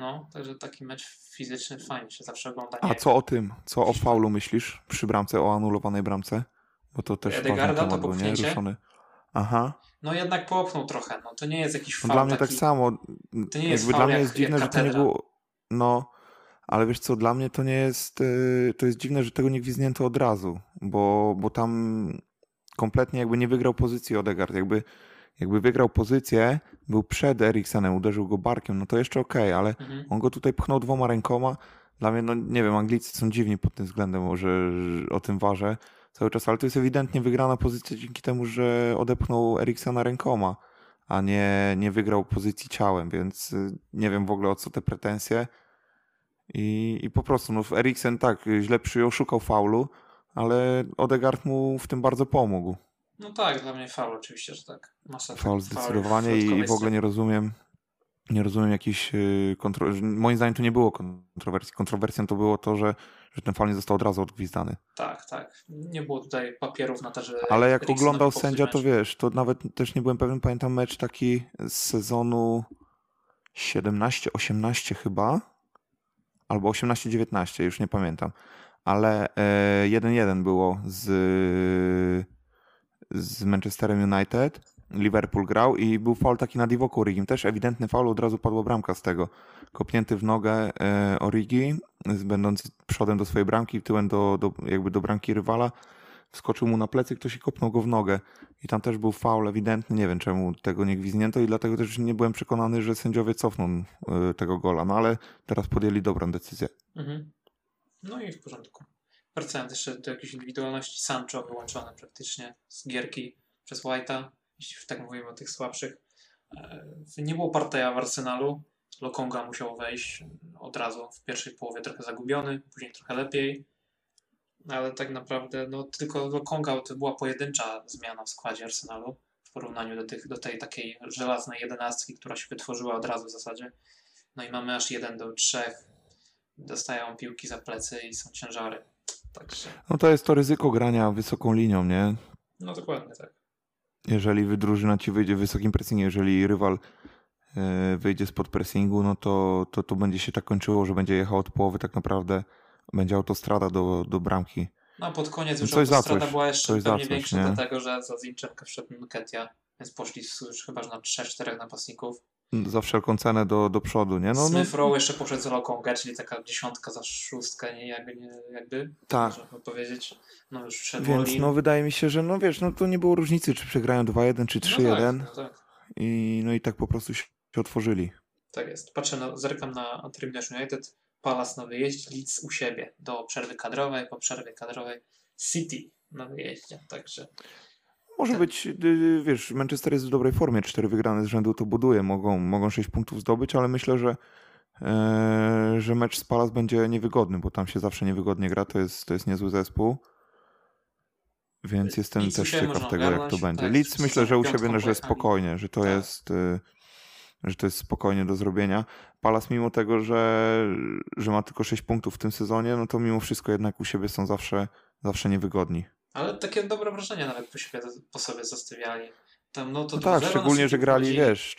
No, także taki mecz fizyczny fajnie się zawsze ogląda. A co o tym, co o faulu myślisz przy bramce, o anulowanej bramce? Bo to też Edegarda, to był, nie? Ruszony. Aha. No jednak popchnął trochę, no to nie jest jakiś No faul dla mnie taki... tak samo. to nie jest Jakby faul dla mnie jak- jest dziwne, że to nie było. No, ale wiesz co, dla mnie to nie jest. yy, To jest dziwne, że tego nie gwizdnięto od razu, bo, bo tam kompletnie jakby nie wygrał pozycji Odegaard. Jakby, jakby wygrał pozycję, był przed Eriksenem, uderzył go barkiem, no to jeszcze okej, ale Mhm. on go tutaj pchnął dwoma rękoma. Dla mnie, no nie wiem, Anglicy są dziwni pod tym względem, może że o tym ważę cały czas, ale to jest ewidentnie wygrana pozycja dzięki temu, że odepchnął Eriksena rękoma, a nie, nie wygrał pozycji ciałem, więc y, nie wiem w ogóle o co te pretensje. I, i po prostu, no Eriksen tak, źle przyjął, szukał faulu, ale Odegaard mu w tym bardzo pomógł. No tak, dla mnie faul oczywiście, że tak. Masa Faul zdecydowanie i środkowej w ogóle nie rozumiem, nie rozumiem jakichś y, kontro... Moim zdaniem tu nie było kontrowersji. Kontrowersją to było to, że, że ten faul nie został od razu odgwizdany. Tak, tak. Nie było tutaj papierów na to, że. Ale jak Erikssonowi oglądał sędzia, mecz. to wiesz, to nawet też nie byłem pewien, pamiętam mecz taki z sezonu 17-18 chyba, albo 18-19, już nie pamiętam, ale e, 1-1 było z, z Manchesterem United, Liverpool grał i był faul taki na Divock Origim, też ewidentny faul, od razu padła bramka z tego. Kopnięty w nogę e, Origi, będąc przodem do swojej bramki, tyłem do, do, jakby do bramki rywala, wskoczył mu na plecy, ktoś i kopnął go w nogę. I tam też był faul ewidentny, nie wiem czemu tego nie gwizdnięto i dlatego też nie byłem przekonany, że sędziowie cofną y, tego gola. No ale teraz podjęli dobrą decyzję. Mhm. No i w porządku. Wracając jeszcze do jakiejś indywidualności, Sancho wyłączony praktycznie z gierki przez White'a, jeśli tak mówimy o tych słabszych. E, Nie było parteja w Arsenalu. Lokonga musiał wejść od razu w pierwszej połowie trochę zagubiony, później trochę lepiej. Ale tak naprawdę no, tylko Lokonga to była pojedyncza zmiana w składzie Arsenalu w porównaniu do, tych, do tej takiej żelaznej jedenastki, która się wytworzyła od razu w zasadzie. No i mamy aż 1 do 3 dostają piłki za plecy i są ciężary. Także, No to jest to ryzyko grania wysoką linią, nie? no dokładnie tak. Jeżeli drużyna ci wyjdzie wysokim pressingiem, jeżeli rywal y, wyjdzie spod pressingu, no to, to to będzie się tak kończyło, że będzie jechał od połowy tak naprawdę, będzie autostrada do, do bramki. No pod koniec już coś autostrada coś, była jeszcze coś pewnie coś, większa, nie? dlatego że za Zinchenkę wszedł Nketia, więc poszli już chyba że na 3-4 napastników. Za wszelką cenę do, do przodu, nie? No, no, Smith Rowe jeszcze poszedł z Lokonga, czyli taka dziesiątka za szóstkę, nie? Jakby, nie, jakby tak. można powiedzieć. No już wszedł Więc no wydaje mi się, że no wiesz, no to nie było różnicy, czy przegrają 2-1, czy 3-1 No tak, no tak. i no i tak po prostu się się otworzyli. Tak jest. Patrzę, na, zerkam na Terminarz United. Palace na wyjeździe, Leeds u siebie do przerwy kadrowej. Po przerwie kadrowej City na wyjeździe, także Może być, y, wiesz, Manchester jest w dobrej formie, cztery wygrane z rzędu to buduje, mogą, mogą sześć punktów zdobyć, ale myślę, że, e, że mecz z Palace będzie niewygodny, bo tam się zawsze niewygodnie gra, to jest, to jest niezły zespół. Więc jestem Leeds też ciekaw tego, jak to ogarnąć, będzie. tak, Leeds myślę, że u siebie, no, że spokojnie, że to Tak. jest y, że to jest spokojnie do zrobienia. Palace mimo tego, że, że ma tylko 6 punktów w tym sezonie, no to mimo wszystko jednak u siebie są zawsze, zawsze niewygodni. Ale takie dobre wrażenia nawet po, siebie, po sobie zostawiali. Tam, no, to No tak, 2-0 szczególnie, że grali, wiesz,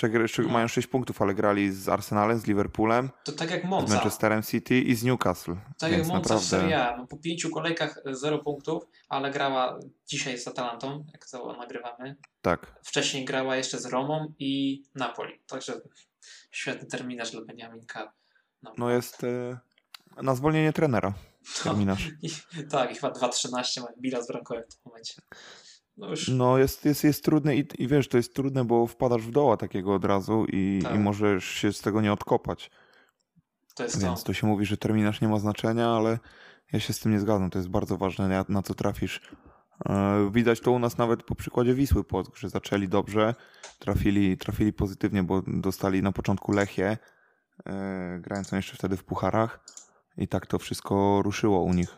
No. mają 6 punktów, ale grali z Arsenalem, z Liverpoolem, To tak jak z Monza. Manchesterem City i z Newcastle. Tak jak Monza w naprawdę Serie A. No, po pięciu kolejkach e, zero punktów, ale grała dzisiaj z Atalantą, jak to nagrywamy. tak. Wcześniej grała jeszcze z Romą i Napoli. Także świetny terminarz dla Beniaminka. No, No jest e, na zwolnienie trenera terminarz. i, tak, i chyba 2-13 ma bilans bramkowy w tym momencie. No już No jest, jest, jest trudne i, i wiesz, to jest trudne, bo wpadasz w doła takiego od razu i, Tak. i możesz się z tego nie odkopać. to jest Więc to. to się mówi, że terminarz nie ma znaczenia, ale ja się z tym nie zgadzam. To jest bardzo ważne, na, na co trafisz. E, Widać to u nas nawet po przykładzie Wisły Płock, że zaczęli dobrze, trafili, trafili pozytywnie, bo dostali na początku Lechię, e, grając jeszcze wtedy w pucharach i tak to wszystko ruszyło u nich.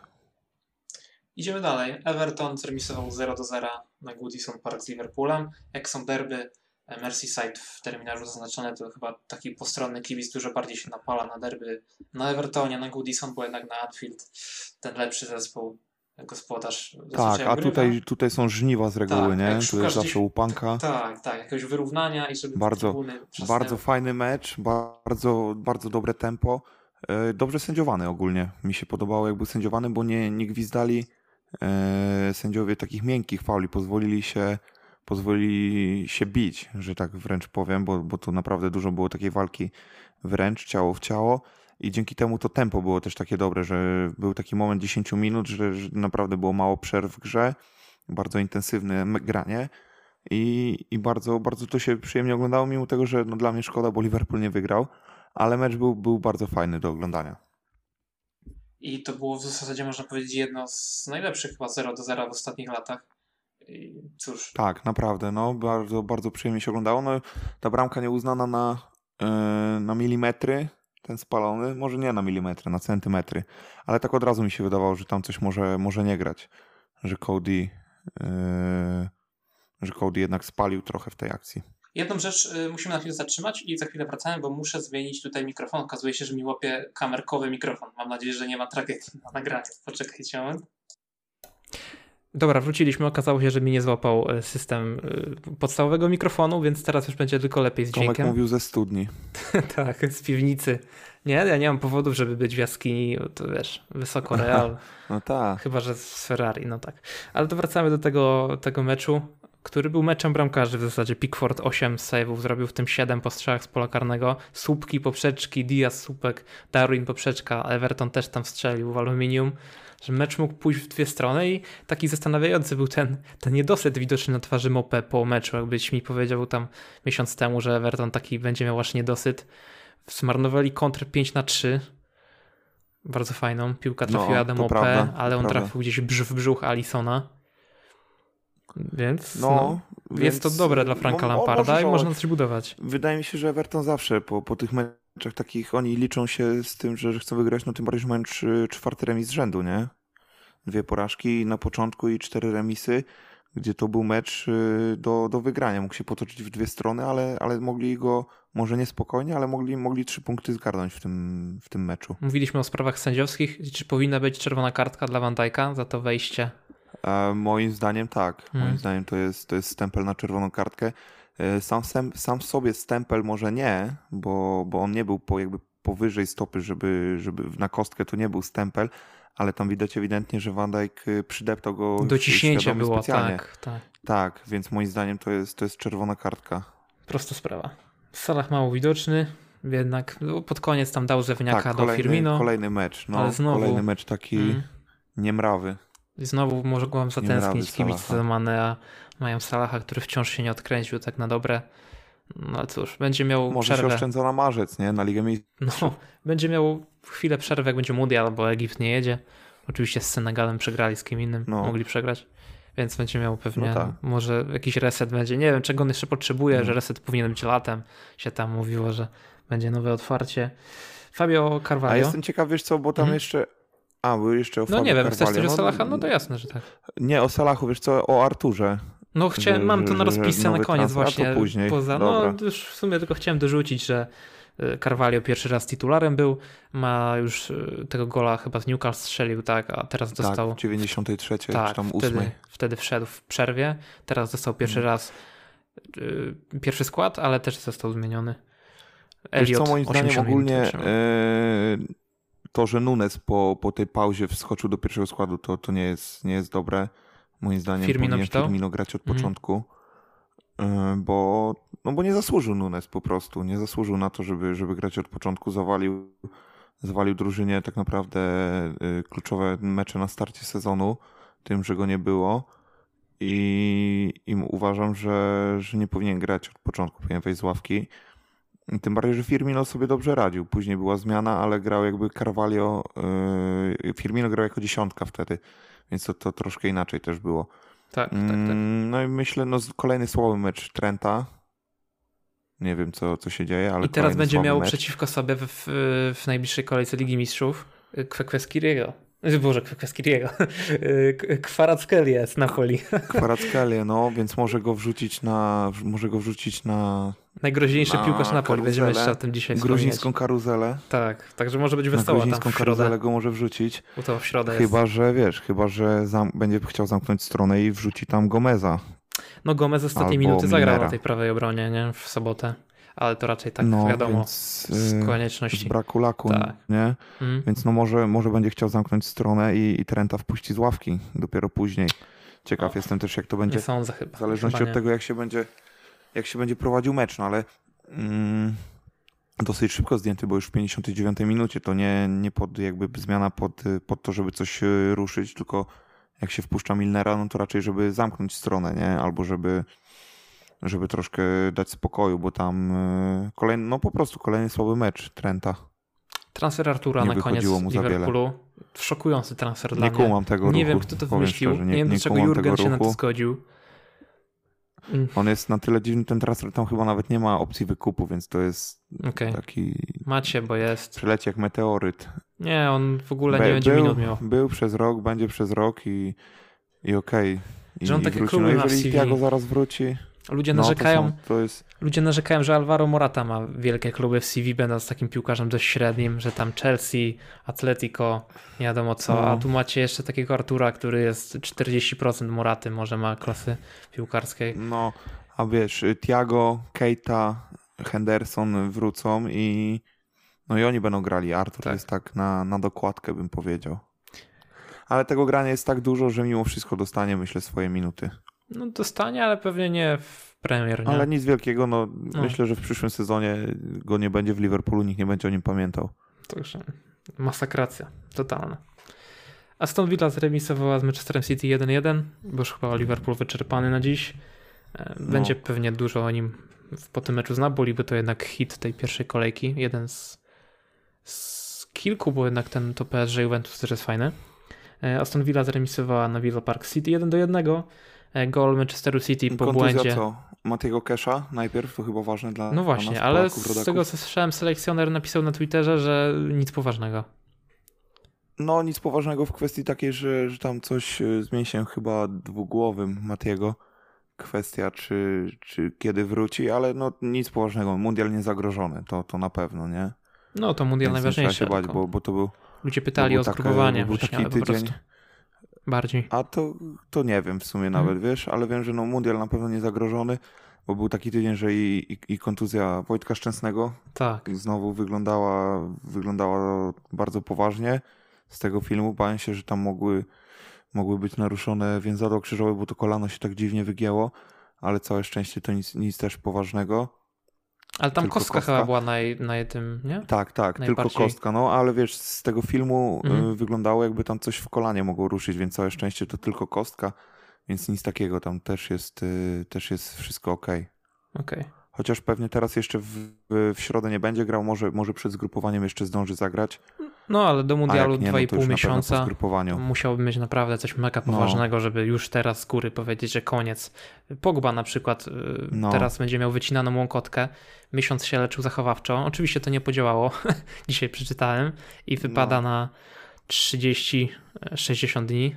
Idziemy dalej. Everton zremisował 0 do 0 na Goodison Park z Liverpoolem. Jak są derby, e, Merseyside w terminarzu zaznaczone, to chyba taki postronny kibic dużo bardziej się napala na derby na Evertonie, na Goodison, bo jednak na Anfield ten lepszy zespół, gospodarz. Tak, a tutaj, tutaj są żniwa z reguły, Tak, nie? Tu jest zawsze łupanka. Tak, tak, jakiegoś wyrównania i żeby Bardzo- Bardzo fajny mecz, bardzo, bardzo dobre tempo. E, Dobrze sędziowany ogólnie. Mi się podobało, jak był sędziowany, bo nie, nie gwizdali e, sędziowie takich miękkich fauli. Pozwolili się, pozwolili się bić, że tak wręcz powiem, bo, bo tu naprawdę dużo było takiej walki wręcz, ciało w ciało. I dzięki temu to tempo było też takie dobre, że był taki moment 10 minut, że, że naprawdę było mało przerw w grze. Bardzo intensywne granie. I, i bardzo, bardzo to się przyjemnie oglądało, mimo tego, że no, dla mnie szkoda, bo Liverpool nie wygrał, ale mecz był, był bardzo fajny do oglądania. I to było w zasadzie, można powiedzieć, jedno z najlepszych chyba 0 do 0 w ostatnich latach. I cóż, Tak, naprawdę, no, bardzo, bardzo przyjemnie się oglądało. No, ta bramka nieuznana na, yy, na milimetry, ten spalony, może nie na milimetry, na centymetry, ale tak od razu mi się wydawało, że tam coś może, może nie grać, że Cody, yy, że Cody jednak spalił trochę w tej akcji. Jedną rzecz y, musimy na chwilę zatrzymać i za chwilę wracamy, bo muszę zmienić tutaj mikrofon. Okazuje się, że mi łapie kamerkowy mikrofon. Mam nadzieję, że nie ma tragedii na nagraniu. Poczekajcie moment. Dobra, wróciliśmy. Okazało się, że mi nie złapał e, system e, podstawowego mikrofonu, więc teraz już będzie tylko lepiej z Tomek dźwiękiem. mówił ze studni. tak, z piwnicy. Nie, ja nie mam powodów, żeby być w jaskini, to wiesz, wysoko real. No tak. Chyba, że z Ferrari, no tak. Ale to wracamy do tego, tego meczu, który był meczem bramkarzy w zasadzie. Pickford 8 save'ów, zrobił w tym 7 po strzałach z pola karnego. Słupki, poprzeczki, Diaz, słupek, Darwin, poprzeczka, Everton też tam strzelił w aluminium. Że mecz mógł pójść w dwie strony i taki zastanawiający był ten, ten niedosyt widoczny na twarzy Mopé po meczu. Jakbyś mi powiedział tam miesiąc temu, że Everton taki będzie miał aż niedosyt. Zmarnowali kontr 5 na 3 bardzo fajną. Piłka No, trafiła do Mopé, prawda, to ale on prawda. trafił gdzieś w brzuch Alisona. Więc no, No, jest to więc, dobre dla Franka Lamparda i można coś budować. Wydaje mi się, że Everton zawsze po, po tych meczach takich, oni liczą się z tym, że, że chcą wygrać, no tym bardziej, że mają czwarty remis z rzędu, nie? Dwie porażki na początku i cztery remisy, gdzie to był mecz y, do, do wygrania. Mógł się potoczyć w dwie strony, ale, ale mogli go, może nie spokojnie, ale mogli, mogli trzy punkty zgarnąć w tym, w tym meczu. Mówiliśmy o sprawach sędziowskich. Czy powinna być czerwona kartka dla Van Dijk'a za to wejście? E, moim zdaniem tak. Hmm. Moim zdaniem to jest, to jest stempel na czerwoną kartkę. E, Sam, sam, sam w sobie stempel może nie, bo, bo on nie był po, jakby powyżej stopy, żeby, żeby na kostkę to nie był stempel, ale tam widać ewidentnie, że Van Dijk y, przydeptał go Dociśnięcie świadomie było, specjalnie. tak, tak. Tak, więc moim zdaniem to jest, to jest czerwona kartka. Prosta sprawa. Salah mało widoczny, jednak no, pod koniec tam dał zewniaka tak, do kolejny, Firmino. kolejny mecz. No, znowu- Kolejny mecz taki Mm. niemrawy. I znowu mogłam zatęsknić kibice Salaha. za Mane, a mają Salaha, który wciąż się nie odkręcił tak na dobre. No cóż, będzie miał Może się przerwę. oszczędza na marzec, nie? Na Ligę Mistrzów. No, będzie miał chwilę przerwy, jak będzie Mundial, bo Egipt nie jedzie. Oczywiście z Senegalem przegrali, z kim innym No. mogli przegrać. Więc będzie miał pewnie, No tak. może jakiś reset będzie. Nie wiem, czego on jeszcze potrzebuje, że reset powinien być latem. Się tam mówiło, że będzie nowe otwarcie. Fabio A Carvalho. jestem ciekaw, wiesz co, bo tam Mhm. jeszcze... A, był jeszcze o No nie wiem, chcesz coś o No, Salaha? No to jasne, że tak. Nie, o Salachu, wiesz co, o Arturze. No chciałem, Że- mam to na rozpisce na koniec transfer, a właśnie. później. Poza, Dobra. no już w sumie tylko chciałem dorzucić, że y, Carvalho pierwszy raz titularem był, ma już y, tego gola chyba z Newcastle strzelił, tak, a teraz dostał... Tak, w 93 czy Tak, tam wtedy, 8. wtedy wszedł w przerwie. Teraz dostał pierwszy Mhm. raz y, pierwszy skład, ale też został zmieniony. Wiesz Elliot, co, moim zdaniem 80 minut ogólnie e, to, że Nunes po, po tej pauzie wskoczył do pierwszego składu, to, to nie, jest, nie jest dobre. Moim zdaniem Firmino powinien czytał? Firmino grać od Mhm. początku, e, bo, no bo nie zasłużył Nunes po prostu. Nie zasłużył na to, żeby, żeby grać od początku. Zawalił, zawalił drużynie tak naprawdę e, kluczowe mecze na starcie sezonu, tym, że go nie było. I, i uważam, że, że nie powinien grać od początku, powinien wejść z ławki. Tym bardziej, że Firmino sobie dobrze radził. Później była zmiana, ale grał jakby Carvalho. Yy, Firmino grał jako dziesiątka wtedy, więc to, to troszkę inaczej też było. Tak, tak, tak. Mm, No i myślę, no kolejny słaby mecz Trenta. Nie wiem, co, co się dzieje, ale I teraz będzie miał mecz. przeciwko sobie w, w, najbliższej kolejce Ligi Mistrzów y, Kwekweskieriego. Boże, Kwekweskieriego. Kwarackelia z Napoli. Kvaratskhelia, no, więc może go wrzucić na, może go wrzucić na Najgroźniejszy Na piłkarz Napoli. Będziemy jeszcze o tym dzisiaj gruzińską wspominać. karuzelę. Tak, także może być Na wesoło tam gruzińską w środę. karuzelę go może wrzucić. Bo to w środę jest. Chyba, że wiesz, chyba, że zam- będzie chciał zamknąć stronę i wrzuci tam Gomeza. No Gomez ostatnie Albo minuty zagrał Minera. na tej prawej obronie, nie? W sobotę. Ale to raczej tak no, wiadomo, więc z y, z konieczności. braku laku, Tak. nie? Mm. Więc no może, może będzie chciał zamknąć stronę i, i Trenta wpuści z ławki dopiero później. Ciekaw No, jestem też, jak to będzie Nie sądzę chyba. w zależności chyba od tego, jak się będzie, jak się będzie prowadził mecz, no ale mm, dosyć szybko zdjęty, bo już w 59 minucie to nie, nie pod jakby zmiana pod, pod to, żeby coś y, ruszyć, tylko jak się wpuszcza Milnera, no to raczej, żeby zamknąć stronę, nie? Albo żeby żeby troszkę dać spokoju, bo tam y, kolejny, no po prostu kolejny słaby mecz Trenta. Transfer Artura Nie na koniec mu. Liverpoolu. Szokujący transfer dla Nie mnie. kumam tego Nie ruchu. wiem, kto to wymyślił. szczerze, nie, wiem, dlaczego Jurgen się na to ruchu. zgodził. Mm, On jest na tyle dziwny ten transfer, tam chyba nawet nie ma opcji wykupu, więc to jest Okej, taki macie, bo jest. przeleci jak meteoryt. Nie, on w ogóle Be- nie będzie był, minut miał. Był przez rok, będzie przez rok i, i okej. I, Że on i takie wróci. No jeżeli. Tiago zaraz wróci, Ludzie no to, narzekają, są, to jest... ludzie narzekają, że Alvaro Morata ma wielkie kluby w CV, będąc takim piłkarzem dość średnim, że tam Chelsea, Atletico, nie wiadomo co, No. a tu macie jeszcze takiego Artura, który jest 40% Moraty, może ma klasy piłkarskiej. No, a wiesz, Tiago, Keita, Henderson wrócą i no i oni będą grali. Artur Tak. jest tak na, na dokładkę, bym powiedział. Ale tego grania jest tak dużo, że mimo wszystko dostanie, myślę, swoje minuty. No dostanie, ale pewnie nie w Premier, nie? Ale nic wielkiego, no, No. myślę, że w przyszłym sezonie go nie będzie w Liverpoolu, nikt nie będzie o nim pamiętał. Także masakracja totalna. Aston Villa zremisowała z Manchesterem City 1-1, bo już chyba Liverpool wyczerpany na dziś. E, Będzie pewnie dużo o nim po tym meczu z Napoli, bo to jednak hit tej pierwszej kolejki. Jeden z, z kilku, bo jednak ten to PSG Juventus też jest fajny. E, Aston Villa zremisowała na Villa Park City 1 do 1. E, Gol Manchesteru City po Kontuzja błędzie. co? Matiego Kesha najpierw, to chyba ważne dla No dla właśnie, nas, ale Polaków, z rodaków. tego co słyszałem, selekcjoner napisał na Twitterze, że nic poważnego. No nic poważnego w kwestii takiej, że, że tam coś e, z mięsiem chyba dwugłowym Matiego. Kwestia, czy, czy kiedy wróci, ale no nic poważnego. Mundial nie zagrożony, to, to na pewno, nie? No to mundial Więc najważniejsze. się bać, bo, bo to był, Ludzie pytali był o skrupowanie bo był taki tydzień. Bardziej. A to, to nie wiem w sumie nawet, wiesz, ale wiem, że no mundial na pewno nie zagrożony, bo był taki tydzień, że i, i, i kontuzja Wojtka Szczęsnego Tak. znowu wyglądała, wyglądała bardzo poważnie. Z tego filmu bałem się, że tam mogły, mogły być naruszone więzadło krzyżowe, bo to kolano się tak dziwnie wygięło, ale całe szczęście to nic, nic też poważnego. Ale tam kostka, kostka. chyba była naj, naj tym, nie? Tak, tak, tylko kostka, no ale wiesz, z tego filmu Mhm. y, wyglądało jakby tam coś w kolanie mogło ruszyć, więc całe szczęście to tylko kostka, więc nic takiego, tam też jest, y, też jest wszystko ok. Okej. Chociaż pewnie teraz jeszcze w, w, środę nie będzie grał, może, może przed zgrupowaniem jeszcze zdąży zagrać. No ale do mundialu jak nie, no to 2,5 już na pewno po miesiąca musiałby mieć naprawdę coś mega No. poważnego, żeby już teraz z góry powiedzieć, że koniec. Pogba na przykład y, No. teraz będzie miał wycinaną łąkotkę. Miesiąc się leczył zachowawczo. Oczywiście to nie podziałało. Dzisiaj przeczytałem i wypada No. na 30-60 dni.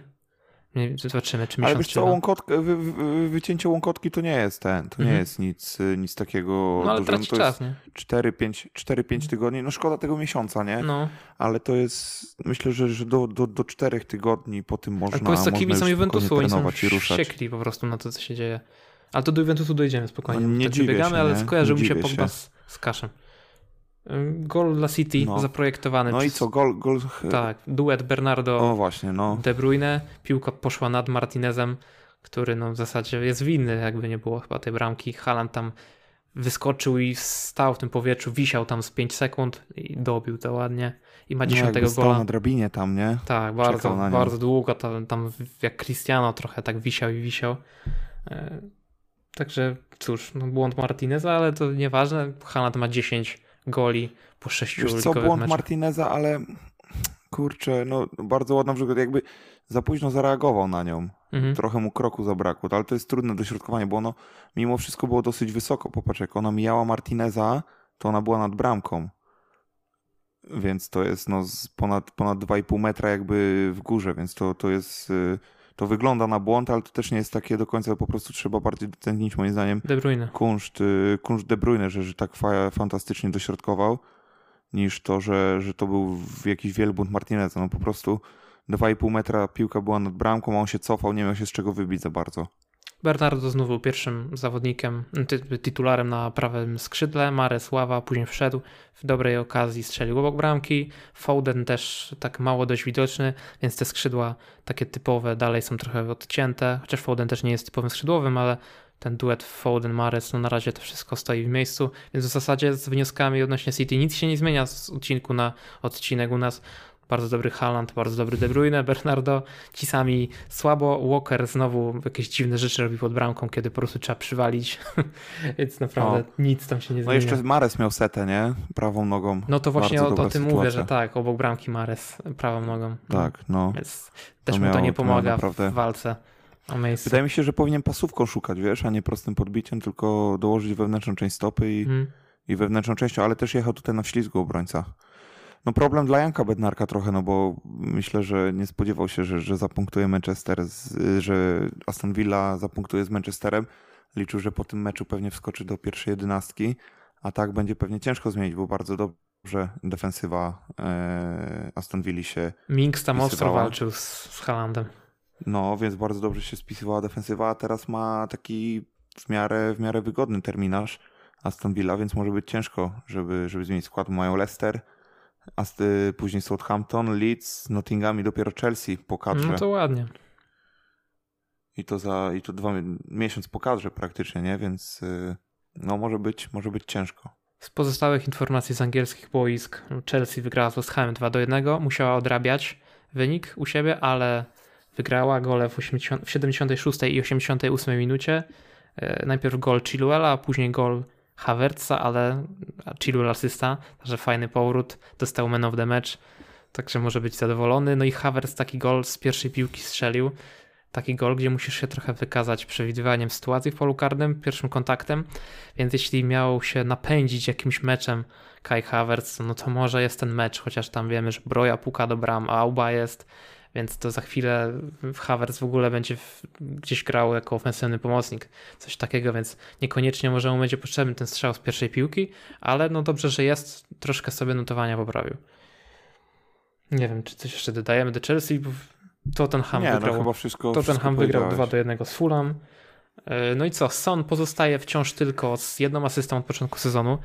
Nie, Zobaczymy, czy Ale miesiąc wiesz co, łąkotkę, wy, wy, wycięcie łąkotki to nie jest ten, to nie Mhm. jest nic, nic takiego No ale dużego. traci to czas, nie? jest 4-5 4-5 tygodni, no szkoda tego miesiąca, nie? No. Ale to jest, myślę, że, że do, do, do 4 tygodni po tym można, Ale powiedz można kibicom Juventusu, oni są wściekli po prostu na to, co się dzieje. Ale to do Juventusu dojdziemy spokojnie. No, nie tak dziwię biegamy, się, ale nie? skojarzył Nie mi się Pogba z, z Kaszem. Gol dla City No. zaprojektowany No i co, gol, gol Tak, duet Bernardo właśnie, no. De Bruyne. Piłka poszła nad Martinezem, który no w zasadzie jest winny, jakby nie było chyba tej bramki. Haaland tam wyskoczył i stał w tym powietrzu, wisiał tam z 5 sekund i dobił to ładnie. I ma no dziesiątego jakby stał gola. na drabinie tam, nie? Tak, bardzo, bardzo długo, tam, tam jak Cristiano trochę tak wisiał i wisiał. E, Także cóż, no błąd Martineza, ale to nieważne. Haaland ma 10 goli po 6 Wiesz co, błąd meczach. Martineza, ale kurczę, no bardzo ładna przykład, jakby za późno zareagował na nią. Mhm. Trochę mu kroku zabrakło, ale to jest trudne dośrodkowanie, bo ono mimo wszystko było dosyć wysoko. Popatrz, jak ona mijała Martineza, to ona była nad bramką. Więc to jest no ponad, ponad 2,5 metra jakby w górze, więc to, to jest... y, To wygląda na błąd, ale to też nie jest takie do końca, po prostu trzeba bardziej docenić moim zdaniem De Bruyne. kunszt, y, kunszt De Bruyne, że, że tak fa fantastycznie dośrodkował, niż to, że, że to był jakiś wielbłąd Martineza. No po prostu 2,5 metra piłka była nad bramką, a on się cofał, nie miał się z czego wybić za bardzo. Bernardo znów był pierwszym zawodnikiem, ty, tytularem na prawym skrzydle. Mares Ława później wszedł w dobrej okazji, strzelił obok bramki. Foden też tak mało dość widoczny, więc te skrzydła takie typowe dalej są trochę odcięte. Chociaż Foden też nie jest typowym skrzydłowym, ale ten duet Foden-Mares, no na razie to wszystko stoi w miejscu. Więc w zasadzie z wnioskami odnośnie City nic się nie zmienia z odcinku na odcinek u nas. Bardzo dobry Haaland, bardzo dobry De Bruyne, Bernardo, ci sami słabo. Walker znowu jakieś dziwne rzeczy robi pod bramką, kiedy po prostu trzeba przywalić. Więc naprawdę nic tam się nie No zmienia. jeszcze Mares miał setę, nie? Prawą nogą. No to właśnie Bardzo o, o tym mówię, sytuacja. że tak, obok bramki Mares prawą nogą. Tak, no. Więc też To mu to nie pomaga naprawdę- w walce. Wydaje mi się, że powinien pasówką szukać, wiesz, a nie prostym podbiciem, tylko dołożyć wewnętrzną część stopy i, Mm. i wewnętrzną częścią, ale też jechał tutaj na wślizgu obrońca. No problem dla Janka Bednarka trochę, no bo myślę, że nie spodziewał się, że, że zapunktuje Manchester, z, że Aston Villa zapunktuje z Manchesterem. Liczył, że po tym meczu pewnie wskoczy do pierwszej jedenastki, a tak będzie pewnie ciężko zmienić, bo bardzo dobrze defensywa e, Aston Villa się, Minks tam ostro wpisywała. walczył z, z Haalandem. no więc bardzo dobrze się spisywała defensywa, a teraz ma taki w miarę, w miarę wygodny terminarz Aston Villa, więc może być ciężko, żeby, żeby zmienić skład. Mają Leicester, Ast- później Southampton, Leeds, Nottingham i dopiero Chelsea po kadrze. No to ładnie. I to za i to dwa miesiąc po kadrze praktycznie, nie? Więc y, no może być, może być ciężko. Z pozostałych informacji z angielskich boisk, Chelsea wygrała z West Hamem 2 do 1. Musiała odrabiać wynik u siebie, ale wygrała gole w, 80, w 76 i 88 minucie. E, Najpierw gol Chilwella, a później gol Havertza, ale Chilwell asysta, także fajny powrót. Dostał man of the match, także może być zadowolony. No i Havertz taki gol z pierwszej piłki strzelił. Taki gol, gdzie musisz się trochę wykazać przewidywaniem sytuacji w polu karnym, pierwszym kontaktem. Więc jeśli miał się napędzić jakimś meczem Kai Havertz, no to może jest ten mecz, chociaż tam wiemy, że Broja puka do bram, Auba jest, więc to za chwilę Havertz w ogóle będzie w, gdzieś grał jako ofensywny pomocnik, coś takiego, więc niekoniecznie może mu będzie potrzebny ten strzał z pierwszej piłki, ale no dobrze, że jest, troszkę sobie notowania poprawił. Nie wiem, czy coś jeszcze dodajemy do Chelsea, bo Tottenham nie, wygrał no chyba wszystko Tottenham wszystko wygrał powiedziałeś. 2 do 1 z Fulham. E, No i co? Son pozostaje wciąż tylko z jedną asystą od początku sezonu.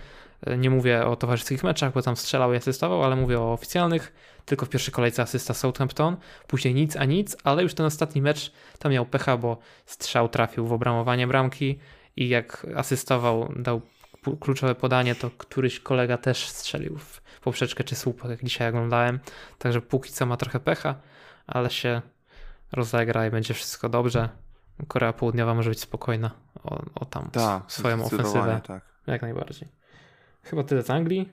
E, Nie mówię o towarzyskich meczach, bo tam strzelał i asystował, ale mówię o oficjalnych. Tylko w pierwszej kolejce asysta Southampton, później nic a nic, ale już ten ostatni mecz tam miał pecha, bo strzał trafił w obramowanie bramki i jak asystował, dał kluczowe podanie, to któryś kolega też strzelił w poprzeczkę czy słupek, jak dzisiaj oglądałem. Także póki co ma trochę pecha, ale się rozegra i będzie wszystko dobrze. Korea Południowa może być spokojna o, o tam Tak, swoją ofensywę. Tak. Jak najbardziej. Chyba tyle z Anglii.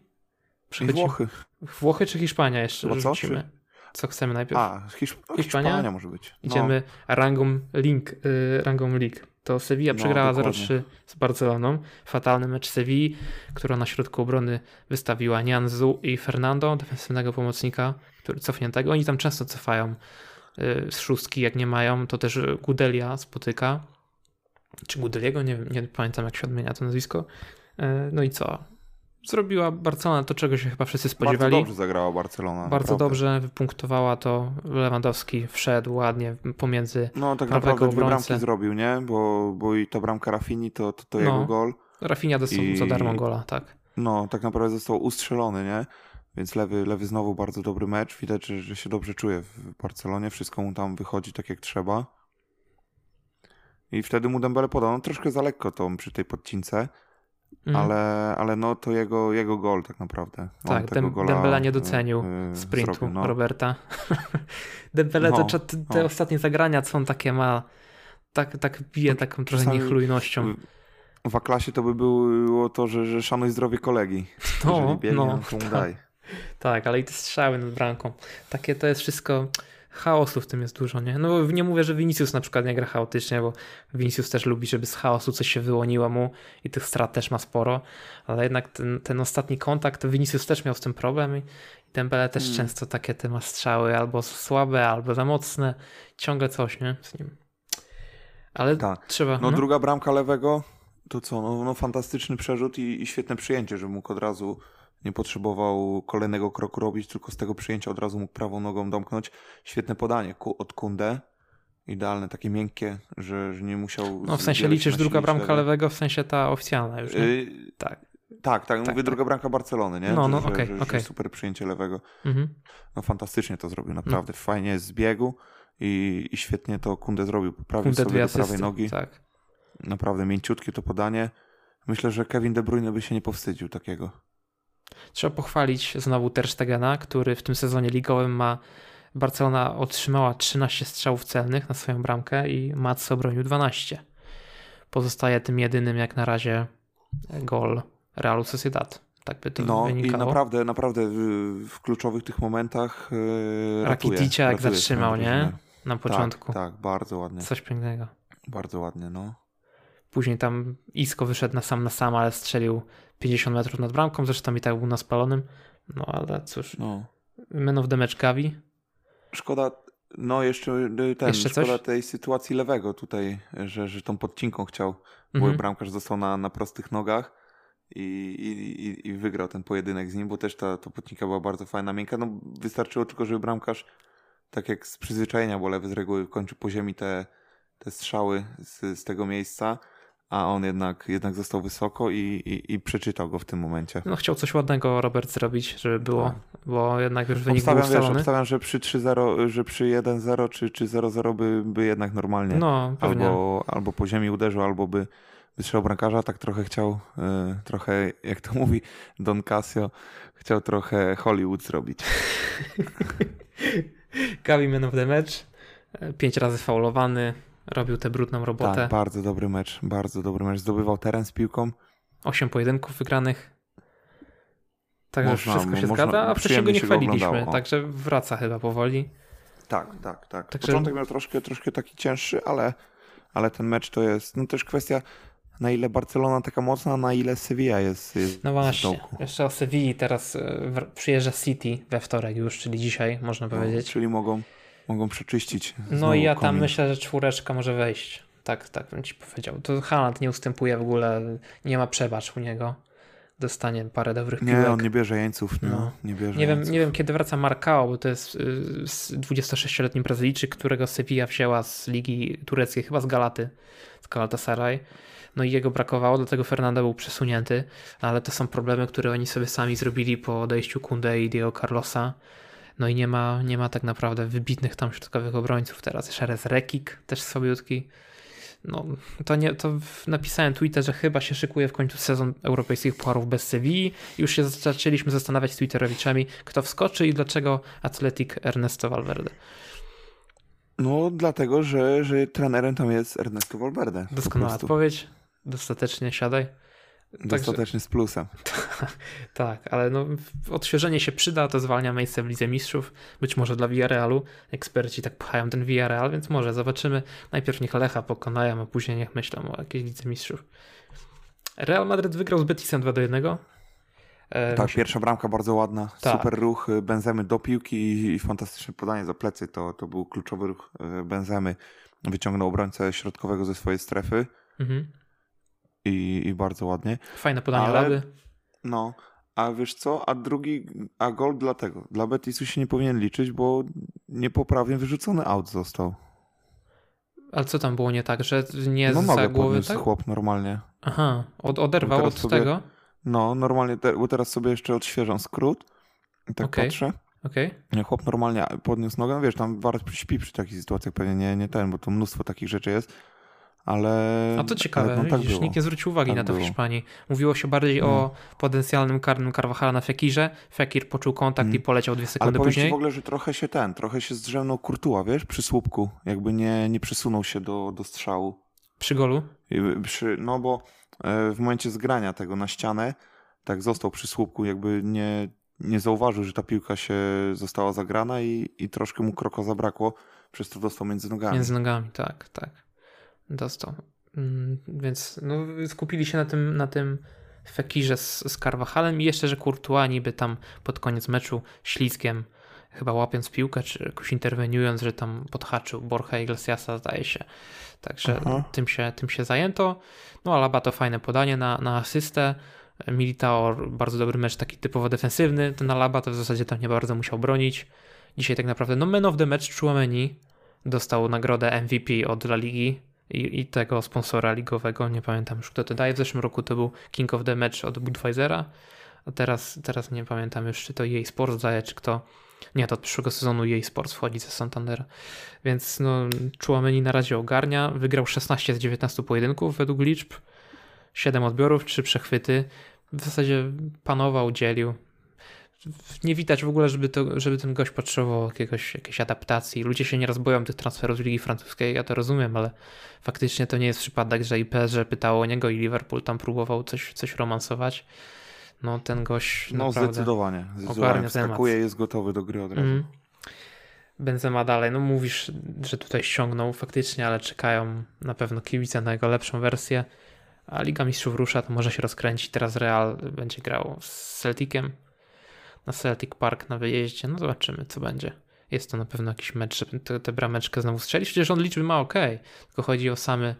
I Przechodzimy. Włochy. Włochy czy Hiszpania jeszcze Chyba co? rzucimy? Co chcemy najpierw? A, Hiszp Hiszpania? Hiszpania? może być. No. Idziemy rangą, link, y, rangą League. To Sevilla No, przegrała dokładnie. 0-3 z Barceloną. Fatalny mecz Sevilli, która na środku obrony wystawiła Nianzu i Fernando, defensywnego pomocnika, który cofniętego. Oni tam często cofają y, z szóstki, jak nie mają, to też Gudelia spotyka. Czy Gudeliego? Nie, nie pamiętam, jak się odmienia to nazwisko. Y, no i co? Zrobiła Barcelona to, czego się chyba wszyscy Bardzo spodziewali. dobrze zagrała Barcelona. Bardzo naprawdę. dobrze wypunktowała to. Lewandowski wszedł ładnie pomiędzy. No tak naprawdę dwie obrońcę. bramki zrobił, nie? Bo, bo i ta bramka Rafini to, to, to No. jego gol. Rafinha dostał I- za darmo gola, tak. No, tak naprawdę został ustrzelony, nie? Więc lewy, lewy znowu bardzo dobry mecz. Widać, że, że się dobrze czuje w Barcelonie. Wszystko mu tam wychodzi tak jak trzeba. I wtedy mu Dembele podał. No troszkę za lekko to przy tej podcince, Mhm. ale, ale no to jego, jego gol tak naprawdę. On Tak, Dem- gola, Dembele nie y, docenił y, sprintu zrobił, no. Roberta. Dembele No, to te, no. ostatnie zagrania, co on takie ma, tak, tak bije taką trochę niechlujnością. W A-klasie to by było to, że, że szanuj zdrowie kolegi. No, biegnie, no, no, to tak. Tak, ale i te strzały nad bramką. Takie to jest wszystko. Chaosu w tym jest dużo, nie? No nie mówię, że Vinicius na przykład nie gra chaotycznie, bo Vinicius też lubi, żeby z chaosu coś się wyłoniło mu i tych strat też ma sporo, ale jednak ten, ten ostatni kontakt, to Vinicius też miał z tym problem i Dembele też Mm. często takie te ma strzały albo słabe, albo za mocne, ciągle coś, nie? Z nim. Ale Tak. trzeba... No, druga bramka lewego, to co, no, no fantastyczny przerzut i, i świetne przyjęcie, że mógł od razu, nie potrzebował kolejnego kroku robić, tylko z tego przyjęcia od razu mógł prawą nogą domknąć. Świetne podanie ku, od Kunde, idealne, takie miękkie, że, że nie musiał... No w sensie liczysz druga bramka lewego, w sensie ta oficjalna już, nie? Yy, Tak. tak, tak, Tak, mówię tak. druga bramka Barcelony, nie? No, no, okej, że okej. super przyjęcie lewego. Mhm. No fantastycznie to zrobił, naprawdę. Fajnie z biegu i, i świetnie to Kunde zrobił. Poprawił Kunde sobie do prawej nogi. Tak. Naprawdę mięciutkie to podanie. Myślę, że Kevin De Bruyne by się nie powstydził takiego. Trzeba pochwalić znowu Ter Stegena, który w tym sezonie ligowym ma Barcelona otrzymała 13 strzałów celnych na swoją bramkę i Mats obronił 12. Pozostaje tym jedynym jak na razie gol Realu Sociedad. Tak by to No i wynikało. naprawdę, naprawdę w, kluczowych tych momentach yy, ratuje. Rakiticza jak ratuje zatrzymał, nie? Na początku. Tak, tak, bardzo ładnie. Coś pięknego. Bardzo ładnie, no. Później tam Isco wyszedł na sam na sam, ale strzelił 50 metrów nad bramką, zresztą i tak był na spalonym. No ale cóż, no. men of the match Gavi. Szkoda, no jeszcze y, ten, Jeszcze coś? szkoda tej sytuacji lewego tutaj, że, że tą podcinką chciał, bo Mhm. bramkarz został na, na prostych nogach i, i, i- i wygrał ten pojedynek z nim, bo też ta, ta podcinka była bardzo fajna, miękka. No wystarczyło tylko, żeby bramkarz tak jak z przyzwyczajenia, bo lewy z reguły kończy po ziemi te, te strzały z, z tego miejsca, a on jednak, jednak został wysoko i, i, i przeczytał go w tym momencie. No chciał coś ładnego Robert zrobić, żeby było, Tak. bo jednak już wynik był Obstawiam, wiesz, ustalony. obstawiam, że przy 3-0, że przy 1-0 czy, czy 0-0 by, by jednak normalnie No, pewnie. albo, albo po ziemi uderzył, albo by wystrzał bramkarza, tak trochę chciał, e, trochę, jak to mówi Don Casio, chciał trochę Hollywood zrobić. Gavi man of the match. E, Pięć razy faulowany, robił tę brudną robotę. Tak, bardzo dobry mecz, bardzo dobry mecz. Zdobywał teren z piłką. Osiem pojedynków wygranych. Także Można- wszystko się można- zgadza, a wcześniej go nie go chwaliliśmy, oglądało, o. także wraca chyba powoli. Tak, tak, tak. Także- Początek miał troszkę, troszkę taki cięższy, ale, ale ten mecz to jest no też kwestia na ile Barcelona taka mocna, na ile Sevilla jest, jest No właśnie, jeszcze o Sewilli teraz e, przyjeżdża City we wtorek już, czyli dzisiaj można No, powiedzieć. czyli mogą, mogą przeczyścić. No i ja tam komin. myślę, że czwóreczka może wejść. Tak, tak bym ci powiedział. To Haaland nie ustępuje w ogóle, nie ma przebacz u niego. Dostanie parę dobrych piłek. Nie, on nie bierze jeńców. No, No. nie bierze Nie wiem, jeńców. nie wiem, kiedy wraca Marcao, bo to jest y, s- 26-letni Brazylijczyk, którego Sevilla wzięła z ligi tureckiej, chyba z Galaty, z Galatasaray. No i jego brakowało, dlatego Fernando był przesunięty, ale to są problemy, które oni sobie sami zrobili po odejściu Kunde i Diego Carlosa. No i nie ma, nie ma tak naprawdę wybitnych tam środkowych obrońców teraz. Jeszcze Rez Rekik, też słabiutki. No, to nie, to napisałem Twitter, że chyba się szykuje w końcu sezon europejskich pucharów bez Sewilli. Już się zaczęliśmy zastanawiać z Twitterowiczami, kto wskoczy i dlaczego Atletic Ernesto Valverde. No, dlatego, że, że trenerem tam jest Ernesto Valverde. Doskonała odpowiedź. Dostatecznie siadaj. Dostatecznie z plusem. tak, ale no, odświeżenie się przyda, to zwalnia miejsce w Lidze Mistrzów, być może dla Villarrealu. Eksperci tak pchają ten Villarreal, więc może zobaczymy. Najpierw niech Lecha pokonają, a później niech myślą o jakiejś Lidze Mistrzów. Real Madrid wygrał z Betisem 2 do 1. E, tak, pierwsza bramka bardzo ładna, tak. super ruch y, Benzemy do piłki i, fantastyczne podanie za plecy. To, to był kluczowy ruch y, Benzemy. Wyciągnął obrońcę środkowego ze swojej strefy mhm. I, i bardzo ładnie. Fajne podanie Ale, Laby. No, a wiesz co? A drugi, a gol dlatego. Dla Betisu się nie powinien liczyć, bo niepoprawnie wyrzucony out został. Ale co tam było nie tak, że nie no, za głowy tak? chłop normalnie. Aha, od, oderwał od sobie, tego? No, normalnie, te, bo teraz sobie jeszcze odświeżam skrót i tak okay. patrzę. Okay. Chłop normalnie podniósł nogę, wiesz, tam Wart śpi przy takich sytuacjach, pewnie nie, nie ten, bo to mnóstwo takich rzeczy jest, ale... A to ciekawe, no, tak widzisz, nikt nie zwrócił uwagi tak na to było. w Hiszpanii. Mówiło się bardziej no. o potencjalnym karnym Carvajala na Fekirze, Fekir poczuł kontakt mm. i poleciał dwie sekundy ale później. Ale w ogóle, że trochę się ten, trochę się zdrzemnął Kurtua, wiesz, przy słupku, jakby nie, nie przesunął się do, do strzału. Przy golu? Przy, no bo e, w momencie zgrania tego na ścianę, tak został przy słupku, jakby nie, nie zauważył, że ta piłka się została zagrana i, i troszkę mu kroko zabrakło, przez to dostał między nogami. Między nogami, tak, tak. Dostał. Mm, więc no, skupili się na tym, na tym Fekirze z, z Carvajalem i jeszcze, że Courtois niby tam pod koniec meczu ślizgiem chyba łapiąc piłkę, czy jakoś interweniując, że tam podhaczył Borja Iglesiasa, zdaje się. Także tym się, tym się zajęto. No Alaba to fajne podanie na, na asystę. Militao bardzo dobry mecz, taki typowo defensywny. Ten Alaba to w zasadzie tam nie bardzo musiał bronić. Dzisiaj tak naprawdę, no man of the match Chouameni dostał nagrodę MVP od La Ligi i, i, tego sponsora ligowego, nie pamiętam już kto to daje. W zeszłym roku to był King of the Match od Budweisera, a teraz, teraz nie pamiętam już, czy to jej Sports daje, czy kto. Nie, to od przyszłego sezonu jej Sports wchodzi ze Santander. Więc no, Chouameni na razie ogarnia. Wygrał 16 z 19 pojedynków według liczb. 7 odbiorów, 3 przechwyty. W zasadzie panował, dzielił. Nie widać w ogóle, żeby, to, żeby ten gość potrzebował jakiegoś, jakiejś adaptacji. Ludzie się nieraz boją tych transferów z Ligi Francuskiej, ja to rozumiem, ale faktycznie to nie jest przypadek, że IPS, że pytało o niego i Liverpool tam próbował coś, coś romansować. No ten gość No zdecydowanie. zdecydowanie. Wskakuje, jest gotowy do gry od razu. Mm. Benzema dalej, no mówisz, że tutaj ściągnął faktycznie, ale czekają na pewno kibice na jego lepszą wersję a Liga Mistrzów rusza, to może się rozkręcić. Teraz Real będzie grał z Celticiem na Celtic Park na wyjeździe. No zobaczymy, co będzie. Jest to na pewno jakiś mecz, żeby tę, brameczkę znowu strzelić. Przecież on liczby ma ok, tylko chodzi o same.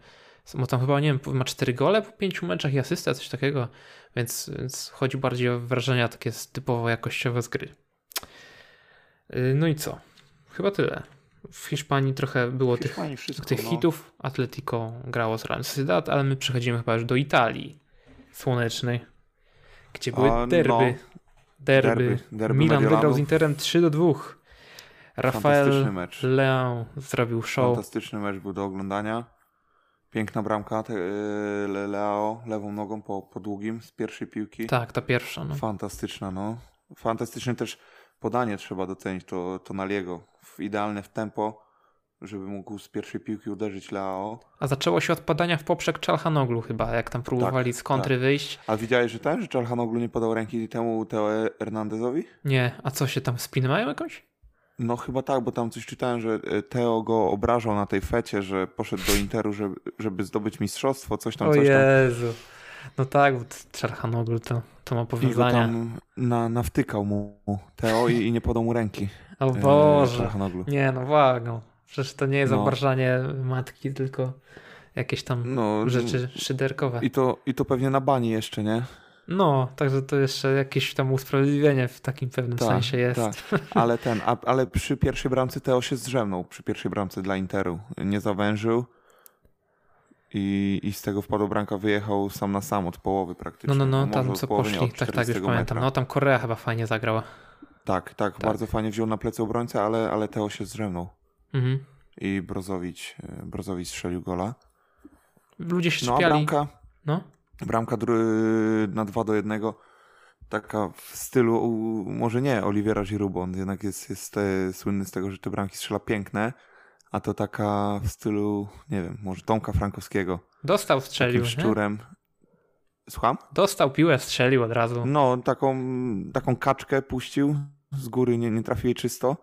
Bo tam chyba, nie wiem, ma cztery gole po pięciu meczach i asystę, coś takiego. Więc, więc chodzi bardziej o wrażenia takie typowo jakościowe z gry. Yy, no i co? Chyba tyle. W Hiszpanii trochę było Hiszpanii tych, wszystko, tych no. hitów. Atletico grało z Real Sociedad, ale my przechodzimy chyba już do Italii słonecznej, gdzie były A, derby. No. Derby. derby. derby. Milan wygrał z Interem 3 do 2. Rafael Leão zrobił show. Fantastyczny mecz był do oglądania. Piękna bramka te, y, Leo lewą nogą po, po długim z pierwszej piłki. Tak, ta pierwsza. No. Fantastyczna, no. Fantastyczny też podanie trzeba docenić, to, to Naliego. Idealne w tempo, żeby mógł z pierwszej piłki uderzyć Leao. A zaczęło się od podania w poprzek Czalhanoglu chyba, jak tam próbowali tak, z kontry tak. wyjść. A widziałeś, że ten, że Czalhanoglu nie podał ręki temu Teo Hernandezowi? Nie, a co się tam, spiny mają jakąś? No chyba tak, bo tam coś czytałem, że e, Teo go obrażał na tej fecie, że poszedł do Interu, żeby, żeby zdobyć mistrzostwo, coś tam, o coś tam. Jezu. No tak, bo Czarhanoglu to, to ma powiązania. I tam na, nawtykał mu Teo i, i nie podał mu ręki. O e, Boże. Nie no, wago. Przecież to nie jest no. obrażanie matki, tylko jakieś tam no, rzeczy szyderkowe. I to, I to pewnie na bani jeszcze, nie? No, także to jeszcze jakieś tam usprawiedliwienie w takim pewnym tak, sensie jest. Tak. Ale ten, a, ale przy pierwszej bramce Teo się zdrzemnął, przy pierwszej bramce dla Interu. Nie zawężył i, i z tego wpadł bramka wyjechał sam na sam od połowy praktycznie. No, no, no, tam co poszli, tak, tak, już metra. pamiętam. No tam Korea chyba fajnie zagrała. Tak, tak, tak, bardzo fajnie wziął na plecy obrońcę, ale, ale Teo się zdrzemnął. Mhm. I Brozowicz, e, Brozowicz strzelił gola. Ludzie się no, a bramka, no? bramka na 2 do 1 taka w stylu, może nie Oliwiera Giroud, on jednak jest, jest te, słynny z tego, że te bramki strzela piękne, a to taka w stylu, nie wiem, może Tomka Frankowskiego. Dostał, strzelił, szczurem. Słucham? Dostał piłę, strzelił od razu. No, taką, taką kaczkę puścił z góry, nie, nie trafił jej czysto,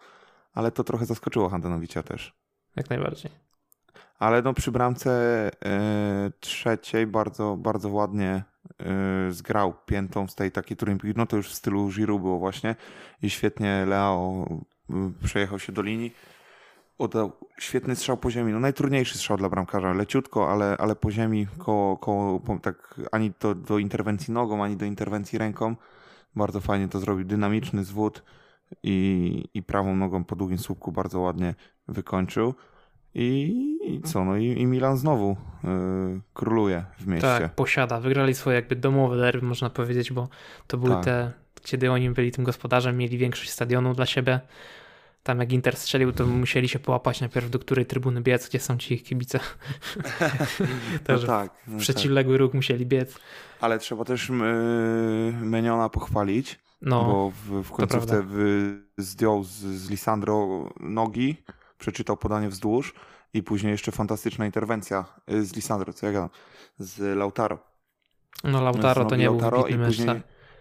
ale to trochę zaskoczyło Handanowicza też. Jak najbardziej. Ale no przy bramce e, trzeciej bardzo, bardzo ładnie e, zgrał piętą z tej takiej, którym no to już w stylu Giroud było właśnie i świetnie Leao e, przejechał się do linii. Oddał świetny strzał po ziemi. No najtrudniejszy strzał dla bramkarza. Leciutko, ale, ale po ziemi, koło, koło, tak ani do, do interwencji nogą, ani do interwencji ręką. Bardzo fajnie to zrobił. Dynamiczny zwód i, i prawą nogą po długim słupku bardzo ładnie wykończył. I, i co? No i, i Milan znowu yy, króluje w mieście. Tak, posiada. Wygrali swoje jakby domowe derby, można powiedzieć, bo to były Tak. te, kiedy oni byli tym gospodarzem, mieli większość stadionu dla siebie. Tam jak Inter strzelił, to musieli się połapać najpierw do której trybuny biec, gdzie są ci ich kibice. no tak, no tak. przeciwległy róg musieli biec. Ale trzeba też yy, Meniona pochwalić, No, bo w, w końcówce zdjął z, z Lisandro nogi, przeczytał podanie wzdłuż i później jeszcze fantastyczna interwencja y, z Lisandro, co ja gadam, z Lautaro. no Lautaro to nie był Lautaro wybitny i później, tak.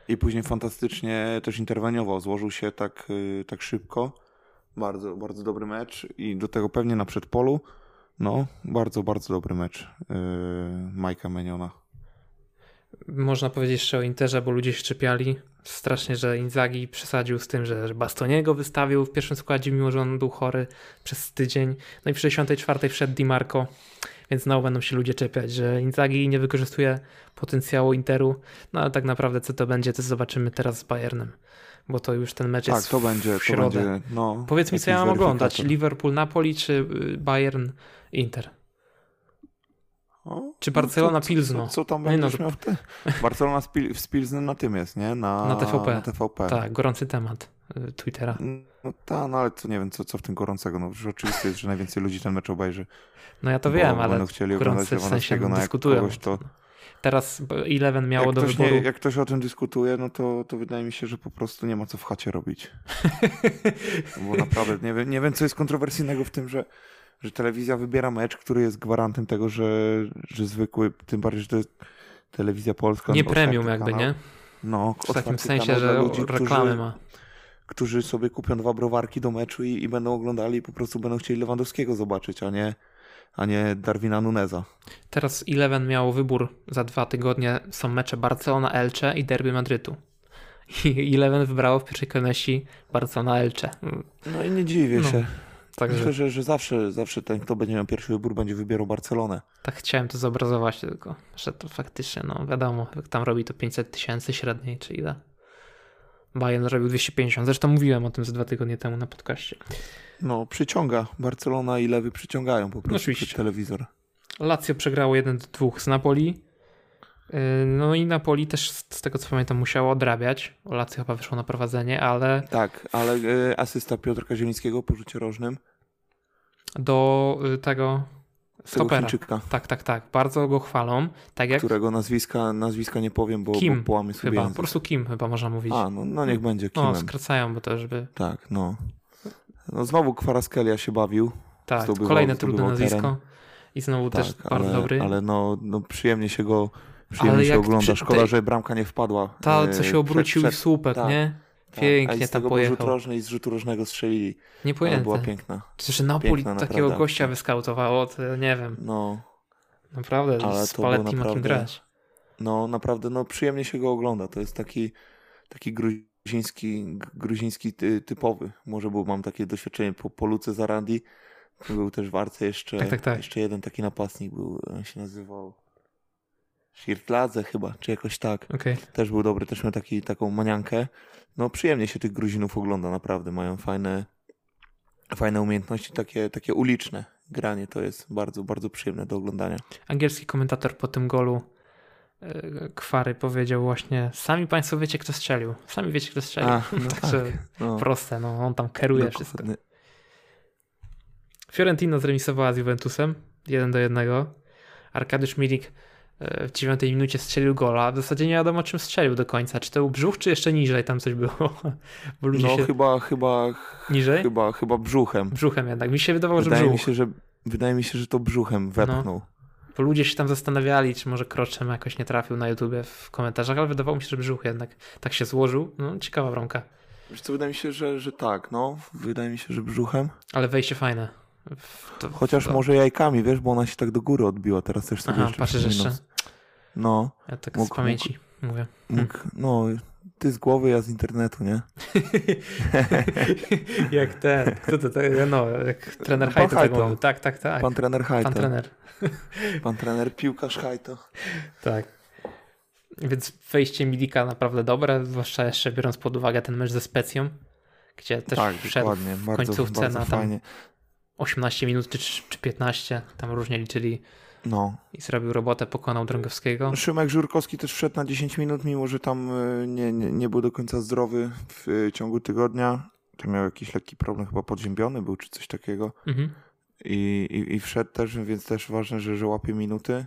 I później fantastycznie też interweniował, złożył się tak, y, tak szybko. Bardzo, bardzo dobry mecz i do tego pewnie na przedpolu. No, bardzo, bardzo dobry mecz yy, Majka Meniona. Można powiedzieć jeszcze o Interze, bo ludzie się czepiali strasznie, że Inzaghi przesadził z tym, że Bastoniego wystawił w pierwszym składzie, mimo że on był chory przez tydzień. No i w 64 wszedł Di Marco, więc znowu będą się ludzie czepiać, że Inzaghi nie wykorzystuje potencjału Interu. No ale tak naprawdę co to będzie, to zobaczymy teraz z Bayernem, bo to już ten mecz Tak, jest to będzie, w to środę. będzie, no. Powiedz mi, co ja mam oglądać. Liverpool-Napoli czy y, Bayern-Inter? O, Czy no, Barcelona co, Pilzno? Co, co tam No i no, będziesz miał te... Barcelona z, Pil... z Pilznem na tym jest, nie? Na, Na TVP. Na TVP. Tak, gorący temat y, Twittera. No tak, no ale to nie wiem, co, co w tym gorącego. No już oczywiste jest, że najwięcej ludzi ten mecz obejrzy. No ja to bo wiem, ale chcieli gorący w sensie no dyskutują. kogoś to... Teraz Eleven miało Jak do ktoś, wyboru. nie, jak ktoś o tym dyskutuje, no to, to wydaje mi się, że po prostu nie ma co w chacie robić. Bo naprawdę nie wiem, nie wiem, co jest kontrowersyjnego w tym, że, że telewizja wybiera mecz, który jest gwarantem tego, że, że zwykły, tym bardziej, że to jest telewizja polska. nie otwarty premium jakby, kanał. nie? No, W takim sensie, kanał że ludzi, reklamy którzy, ma. którzy sobie kupią dwa browarki do meczu i, i będą oglądali i po prostu będą chcieli Lewandowskiego zobaczyć, a nie, a nie Darwina Nuneza. Teraz Eleven miało wybór za dwa tygodnie. Są mecze Barcelona Elche i Derby Madrytu. I Eleven wybrało w pierwszej kolejności Barcelona Elche. Mm, No i nie dziwię No, się. Także Myślę, że, że zawsze, zawsze ten, kto będzie miał pierwszy wybór, będzie wybierał Barcelonę. tak chciałem to zobrazować tylko, że to faktycznie, no wiadomo, jak tam robi to 500 tysięcy średniej, czy ile. Bayern robił 250. Zresztą mówiłem o tym z dwa tygodnie temu na podcaście. No, przyciąga. Barcelona i Lewy przyciągają po prostu Oczywiście. przed telewizor. Lazio przegrało 1 do 2 z Napoli. Yy, No i Napoli też z tego co pamiętam musiało odrabiać. Lazio chyba wyszło na prowadzenie, ale Tak, ale y, asysta Piotrka Zielińskiego po rzucie rożnym. do y, tego stopera. Tak, tak, tak. Bardzo go chwalą. Tak jak którego nazwiska, nazwiska nie powiem, bo, Kim bo połamię sobie chyba. Po język. prostu Kim chyba można mówić. A, no, no niech będzie Kimem. no, skracają, bo to żeby... Tak, no. No znowu Kwaraskelia się bawił. Tak, Zdobywał- kolejne trudne nazwisko. teren. I znowu Tak, też ale, bardzo dobry. ale no, no przyjemnie się go przyjemnie Ale się jak ogląda. przy- Szkoda, że bramka nie wpadła. Ta, e, co się obrócił przed, i w słupek, tak, nie? tak. A Pięknie i z tego rzut pojechał. rożny i z rzutu rożnego strzelili. Ale Niepojęte. była piękna. Że Napoli piękna takiego naprawdę gościa wyskautowało, to nie wiem. No, Naprawdę, Ale z Paletti ma kim grać. no naprawdę no, przyjemnie się go ogląda. To jest taki, taki gruziński, gruziński ty, typowy. Może był, mam takie doświadczenie po, po Luce Zarandi. Był też w Arce jeszcze, Tak, tak, tak. jeszcze jeden taki napastnik był, on się nazywał Shirtladze chyba, czy jakoś tak. Okej. Też był dobry, też miał taki, taką maniankę. No przyjemnie się tych Gruzinów ogląda, naprawdę. Mają fajne, fajne umiejętności, takie, takie uliczne. Granie to jest bardzo, bardzo przyjemne do oglądania. Angielski komentator po tym golu e, Kwary powiedział właśnie sami państwo wiecie, kto strzelił. Sami wiecie, kto strzelił. A, no Także tak. No, proste, no on tam kieruje wszystko. Fiorentina zremisowała z Juventusem 1 do 1. Arkadiusz Milik w dziewiątej minucie strzelił gola. W zasadzie nie wiadomo, czym strzelił do końca. Czy to był brzuch, czy jeszcze niżej tam coś było? No się... chyba, chyba, Niżej? chyba, chyba brzuchem. Brzuchem jednak. Mi się wydawało, że Wydaje mi, brzuch. się, że, wydaje mi się, że to brzuchem wepchnął. Bo ludzie się tam zastanawiali, czy może Kroczem jakoś nie trafił na YouTubie w komentarzach, ale wydawało mi się, że brzuch jednak tak się złożył. No, ciekawa bramka. Wiesz co, wydaje mi się, że, że tak, no. Wydaje mi się, że brzuchem. Ale wejście fajne. To, Chociaż to... może jajkami, wiesz, bo ona się tak do góry odbiła. Teraz też sobie Aha, jeszcze patrzysz jeszcze. No, Ja tak Mógł- z pamięci mówię. mógł, no, ty z głowy, ja z internetu, nie? jak ten, kto to, no, jak trener Hajto tak mówił. Tak, tak, tak. Pan trener Hajto. Pan trener. Pan trener piłkarz Hajto. Tak. Więc wejście Milika naprawdę dobre, zwłaszcza jeszcze biorąc pod uwagę ten mecz ze Specją, gdzie też tak, wszedł w końcówce bardzo na tam fajnie. 18 minut czy, czy 15, tam różnie liczyli No. i zrobił robotę, pokonał Drągowskiego. Szymek Żurkowski też wszedł na 10 minut, mimo że tam y, nie, nie, nie był do końca zdrowy w y, ciągu tygodnia. To miał jakiś lekki problem, chyba podziębiony był, czy coś takiego. Mhm. I, i, i wszedł też, więc też ważne, że, że łapie minuty.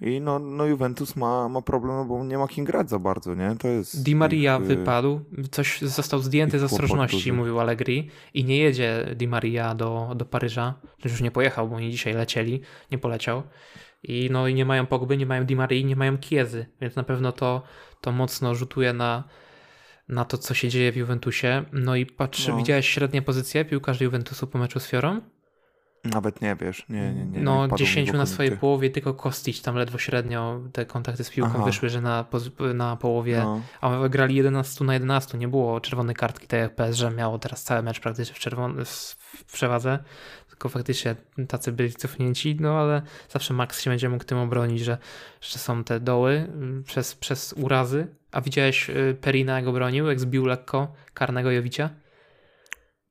I no, no Juventus ma, ma problem, bo nie ma kim grać za bardzo, nie? To jest... Di Maria ich, y, wypadł, coś został zdjęty z ostrożności, mówił Allegri i nie jedzie Di Maria do, do Paryża, już nie pojechał, bo oni dzisiaj lecieli, nie poleciał. I no i nie mają Pogby, nie mają Di Marii, nie mają Kiezy, więc na pewno to, to mocno rzutuje na, na to, co się dzieje w Juventusie. No i patrz, No. widziałeś średnie pozycje piłkarzy Juventusu po meczu z Fiorą? Nawet nie wiesz, nie, nie, nie. no, wpadło mi 10 w na swojej połowie, tylko Kostić tam ledwo średnio te kontakty z piłką Aha. wyszły, że na, na połowie No. a grali 11 na 11, nie było czerwonej kartki, tak jak PSG miało teraz cały mecz praktycznie w, czerwon- w przewadze, tylko faktycznie tacy byli cofnięci, no ale zawsze Max się będzie mógł tym obronić, że, że są te doły y, przez, przez urazy. A widziałeś y, Perina jak obronił, jak zbił lekko karnego Jowicia?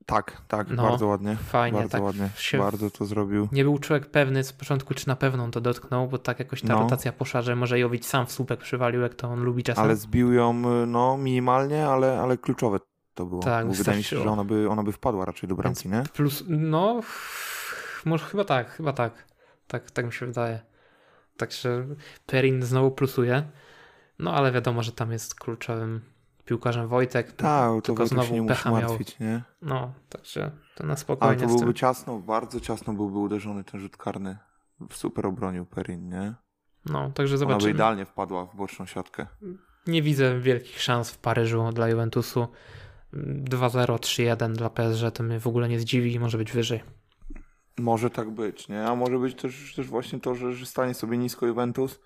Tak, tak, No, bardzo ładnie. Fajnie, bardzo tak ładnie. Bardzo to zrobił. Nie był człowiek pewny z początku, czy na pewno to dotknął, bo tak jakoś ta No. rotacja poszła, że może Jowić sam w słupek przywalił, jak to on lubi czasem. Ale zbił ją, no, minimalnie, ale, ale kluczowe to było. Tak, Bo wydaje mi się, że ona by, ona by wpadła raczej do bramki, nie? Plus, no, może chyba tak, chyba tak. Tak, tak mi się wydaje. Także Perin znowu plusuje. No ale wiadomo, że tam jest kluczowym piłkarzem Wojtek. Tak, to tylko znowu nie musi pecha miał. martwić, nie? No, także to na Ale spokojnie to z byłby ciasno, bardzo ciasno byłby uderzony ten rzut karny. Super obronił Perin, nie? No, także Ona by zobaczymy. idealnie wpadła w boczną siatkę. Nie widzę wielkich szans w Paryżu dla Juventusu. 2-0, 3-1 dla PSG to mnie w ogóle nie zdziwi, może być wyżej. Może tak być, nie? A może być też, też właśnie to, że, że stanie sobie nisko Juventus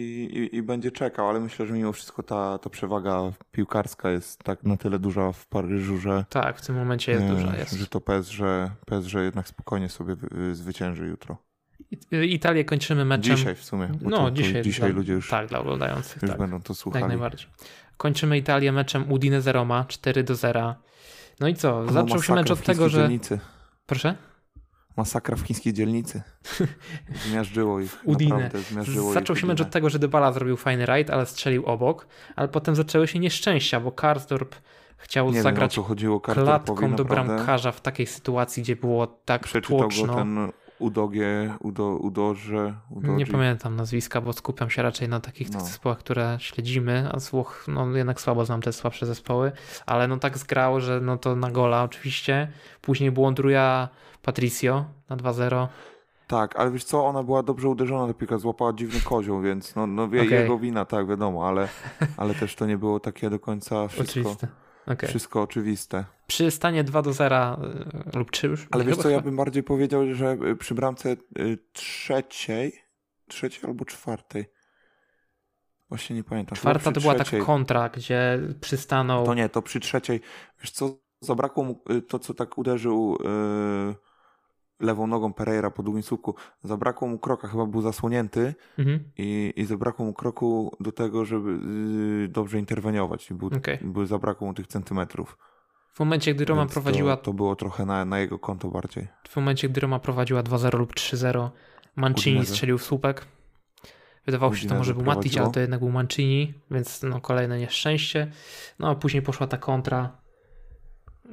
i, i, będzie czekał, ale myślę, że mimo wszystko ta, ta przewaga piłkarska jest tak na tyle duża w Paryżu, że, Tak, w tym momencie jest duża. Jest. że to PSG, PSG jednak spokojnie sobie wy- zwycięży jutro. Italię kończymy meczem. Dzisiaj w sumie. No, to, to dzisiaj. dzisiaj dla, ludzie już, Tak, dla oglądających. już tak. będą to słuchali. najbardziej. Kończymy Italię meczem Udinese Roma 4 do 0. No i co? No, Zaczął się mecz od tego, że. Dzielnicy. Proszę? Masakra w chińskiej dzielnicy. Zmiażdżyło ich. Udine. Zmiażdżyło Zaczął ich się mecz Udine. od tego, że Dybala zrobił fajny rajd, ale strzelił obok, ale potem zaczęły się nieszczęścia, bo Karsdorp chciał Nie wiem, zagrać co chodziło klatką do bramkarza w takiej sytuacji, gdzie było tak Przeczytał tłoczno. go ten Udogie, Udo, Udorze, Udodzi. Nie pamiętam nazwiska, bo skupiam się raczej na takich No. zespołach, które śledzimy, a z Włoch no jednak słabo znam te słabsze zespoły, ale no tak zgrało, że no to na gola oczywiście. Później błądruja Patricio na 2-0. Tak, ale wiesz co, ona była dobrze uderzona, piłka złapała dziwny kozioł, więc no, no Okej. jego wina, tak, wiadomo, ale, ale też to nie było takie do końca wszystko, Oczywiste. Okay. wszystko oczywiste. Przy stanie 2 do 0 y, lub 3 już. Ale wiesz co, ja bym bardziej powiedział, że y, przy bramce y, trzeciej, trzeciej albo czwartej, właśnie nie pamiętam. Czwarta to była trzeciej. taka kontra, gdzie przystanął. To nie, to przy trzeciej. Wiesz co, zabrakło mu to, co tak uderzył y, lewą nogą Pereira po długim słupku. Zabrakło mu kroka, chyba był zasłonięty Mhm. i, i zabrakło mu kroku do tego, żeby y, dobrze interweniować. Był, Okej. był, zabrakło mu tych centymetrów. W momencie, gdy Roma Więc prowadziła To, to było trochę na, na jego konto bardziej. w momencie, gdy Roma prowadziła 2-0 lub 3-0, Mancini strzelił w słupek. Wydawało się, że to może był Matic, ale to jednak był Mancini, więc no kolejne nieszczęście. No a później poszła ta kontra,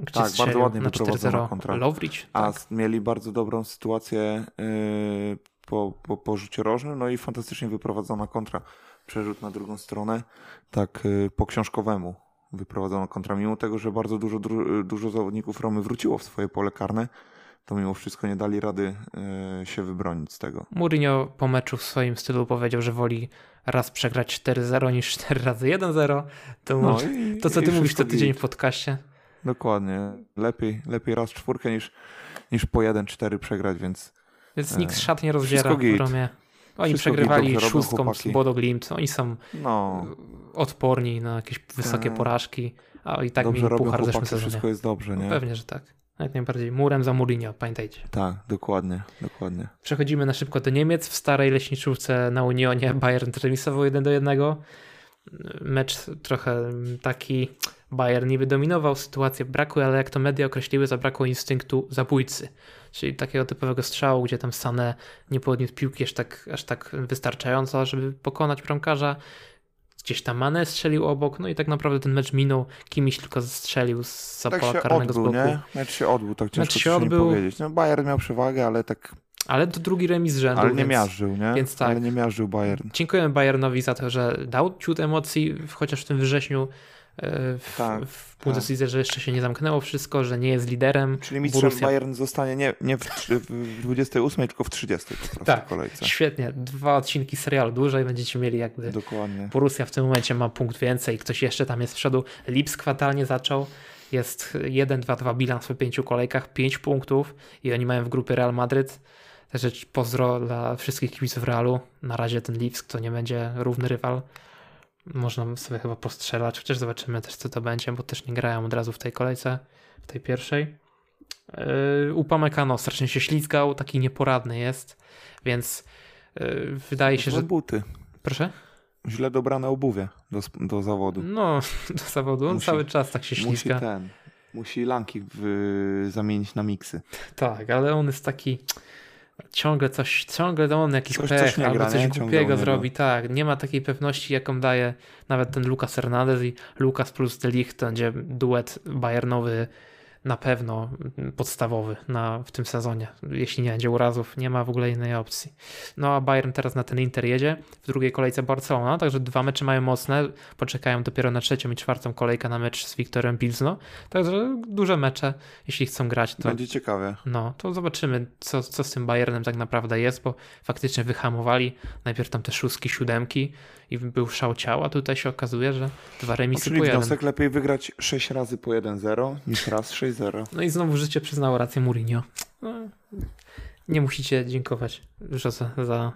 gdzie Tak, bardzo ładnie na wyprowadzona 4-0 kontra. Lovrić. A Tak. mieli bardzo dobrą sytuację y, po, po, po rzucie rożnym, no i fantastycznie wyprowadzona kontra. Przerzut na drugą stronę, tak y, po książkowemu wyprowadzona kontra. Mimo tego, że bardzo dużo, dru- dużo zawodników Romy wróciło w swoje pole karne, to mimo wszystko nie dali rady się wybronić z tego. Mourinho po meczu w swoim stylu powiedział, że woli raz przegrać 4-0 niż 4 razy 1-0. To, No to co ty mówisz co tydzień w podcaście. Dokładnie. Lepiej, lepiej raz czwórkę niż, niż po 1-4 przegrać, więc Więc E, nikt z szat nie rozdziera w. Romie. Oni Wszystko przegrywali szóstką z. Bodo Glimt. Oni są no, odporni na jakieś wysokie Tak. porażki, a i tak dobrze mieli puchar w zeszłym sezonie. wszystko jest dobrze, nie? No pewnie, że tak. Jak najbardziej. Murem za Mourinho, pamiętajcie. Tak, dokładnie, dokładnie. Przechodzimy na szybko do Niemiec. W starej leśniczówce na Unionie Bayern remisował 1 do 1. Mecz trochę taki Bayern niby dominował, sytuację brakuje, ale jak to media określiły, zabrakło instynktu zabójcy. Czyli takiego typowego strzału, gdzie tam Sané nie podniósł piłki aż tak, aż tak wystarczająco, żeby pokonać bramkarza. Gdzieś tam Mane strzelił obok, no i tak naprawdę ten mecz minął. Kimiś tylko strzelił z Tak pola się karnego z odbył, boku. nie? Mecz się odbył, tak ciężko Mecz się się odbył. powiedzieć. No Bayern miał przewagę, ale tak, Ale to drugi remis rzędu. ale nie więc... miażdżył, nie? więc tak. Ale nie miażdżył Bayern. Dziękujemy Bayernowi za to, że dał ciut emocji, chociaż w tym wrześniu e, w, Tak, w Bundeslize, że jeszcze się nie zamknęło wszystko, że nie jest liderem. Czyli mistrzem Borussia- Bayern zostanie nie, nie w, w 28, tylko w 30 po Tak. kolejce. Świetnie, dwa odcinki serialu dłużej będziecie mieli jakby Dokładnie. Borussia w tym momencie ma punkt więcej, ktoś jeszcze tam jest z przodu. Lips kwatalnie zaczął, jest 1-2-2 bilans po pięciu kolejkach, 5 punktów i oni mają w grupie Real Madryt. Także pozdro dla wszystkich kibiców Realu. Na razie ten Lipsk to nie będzie równy rywal. Można sobie chyba postrzelać, chociaż zobaczymy też co to będzie, bo też nie grają od razu w tej kolejce, w tej pierwszej. Yy, Upamecano strasznie się ślizgał, taki nieporadny jest, więc yy, wydaje się, że... buty. Proszę? Źle dobrane obuwie do, do zawodu. No, do zawodu. On Musi- cały czas tak się Musi ślizga. ten. Musi lanki w, zamienić na miksy. Tak, ale on jest taki. Ciągle coś, ciągle on jakiś Coś- pech coś nie albo gra, coś głupiego zrobi. Tak, nie ma takiej pewności, jaką daje nawet ten Lucas Hernandez i Lucas plus De Ligt. To będzie duet Bayernowy na pewno podstawowy na, w tym sezonie. Jeśli nie będzie urazów, nie ma w ogóle innej opcji. No a Bayern teraz na ten Inter jedzie. W drugiej kolejce Barcelona, także dwa mecze mają mocne. Poczekają dopiero na trzecią i czwartą kolejkę na mecz z Wiktorem Pilzno. Także duże mecze, jeśli chcą grać, to Będzie ciekawie. no, to zobaczymy, co, co z tym Bayernem tak naprawdę jest, bo faktycznie wyhamowali najpierw tam te szóstki, siódemki i był szał ciała, tutaj się okazuje, że dwa remisy Czyli po jeden. wniosek lepiej wygrać 6 razy po 1-0 niż raz 6-0. No i znowu życie przyznało rację Mourinho. No, nie musicie dziękować za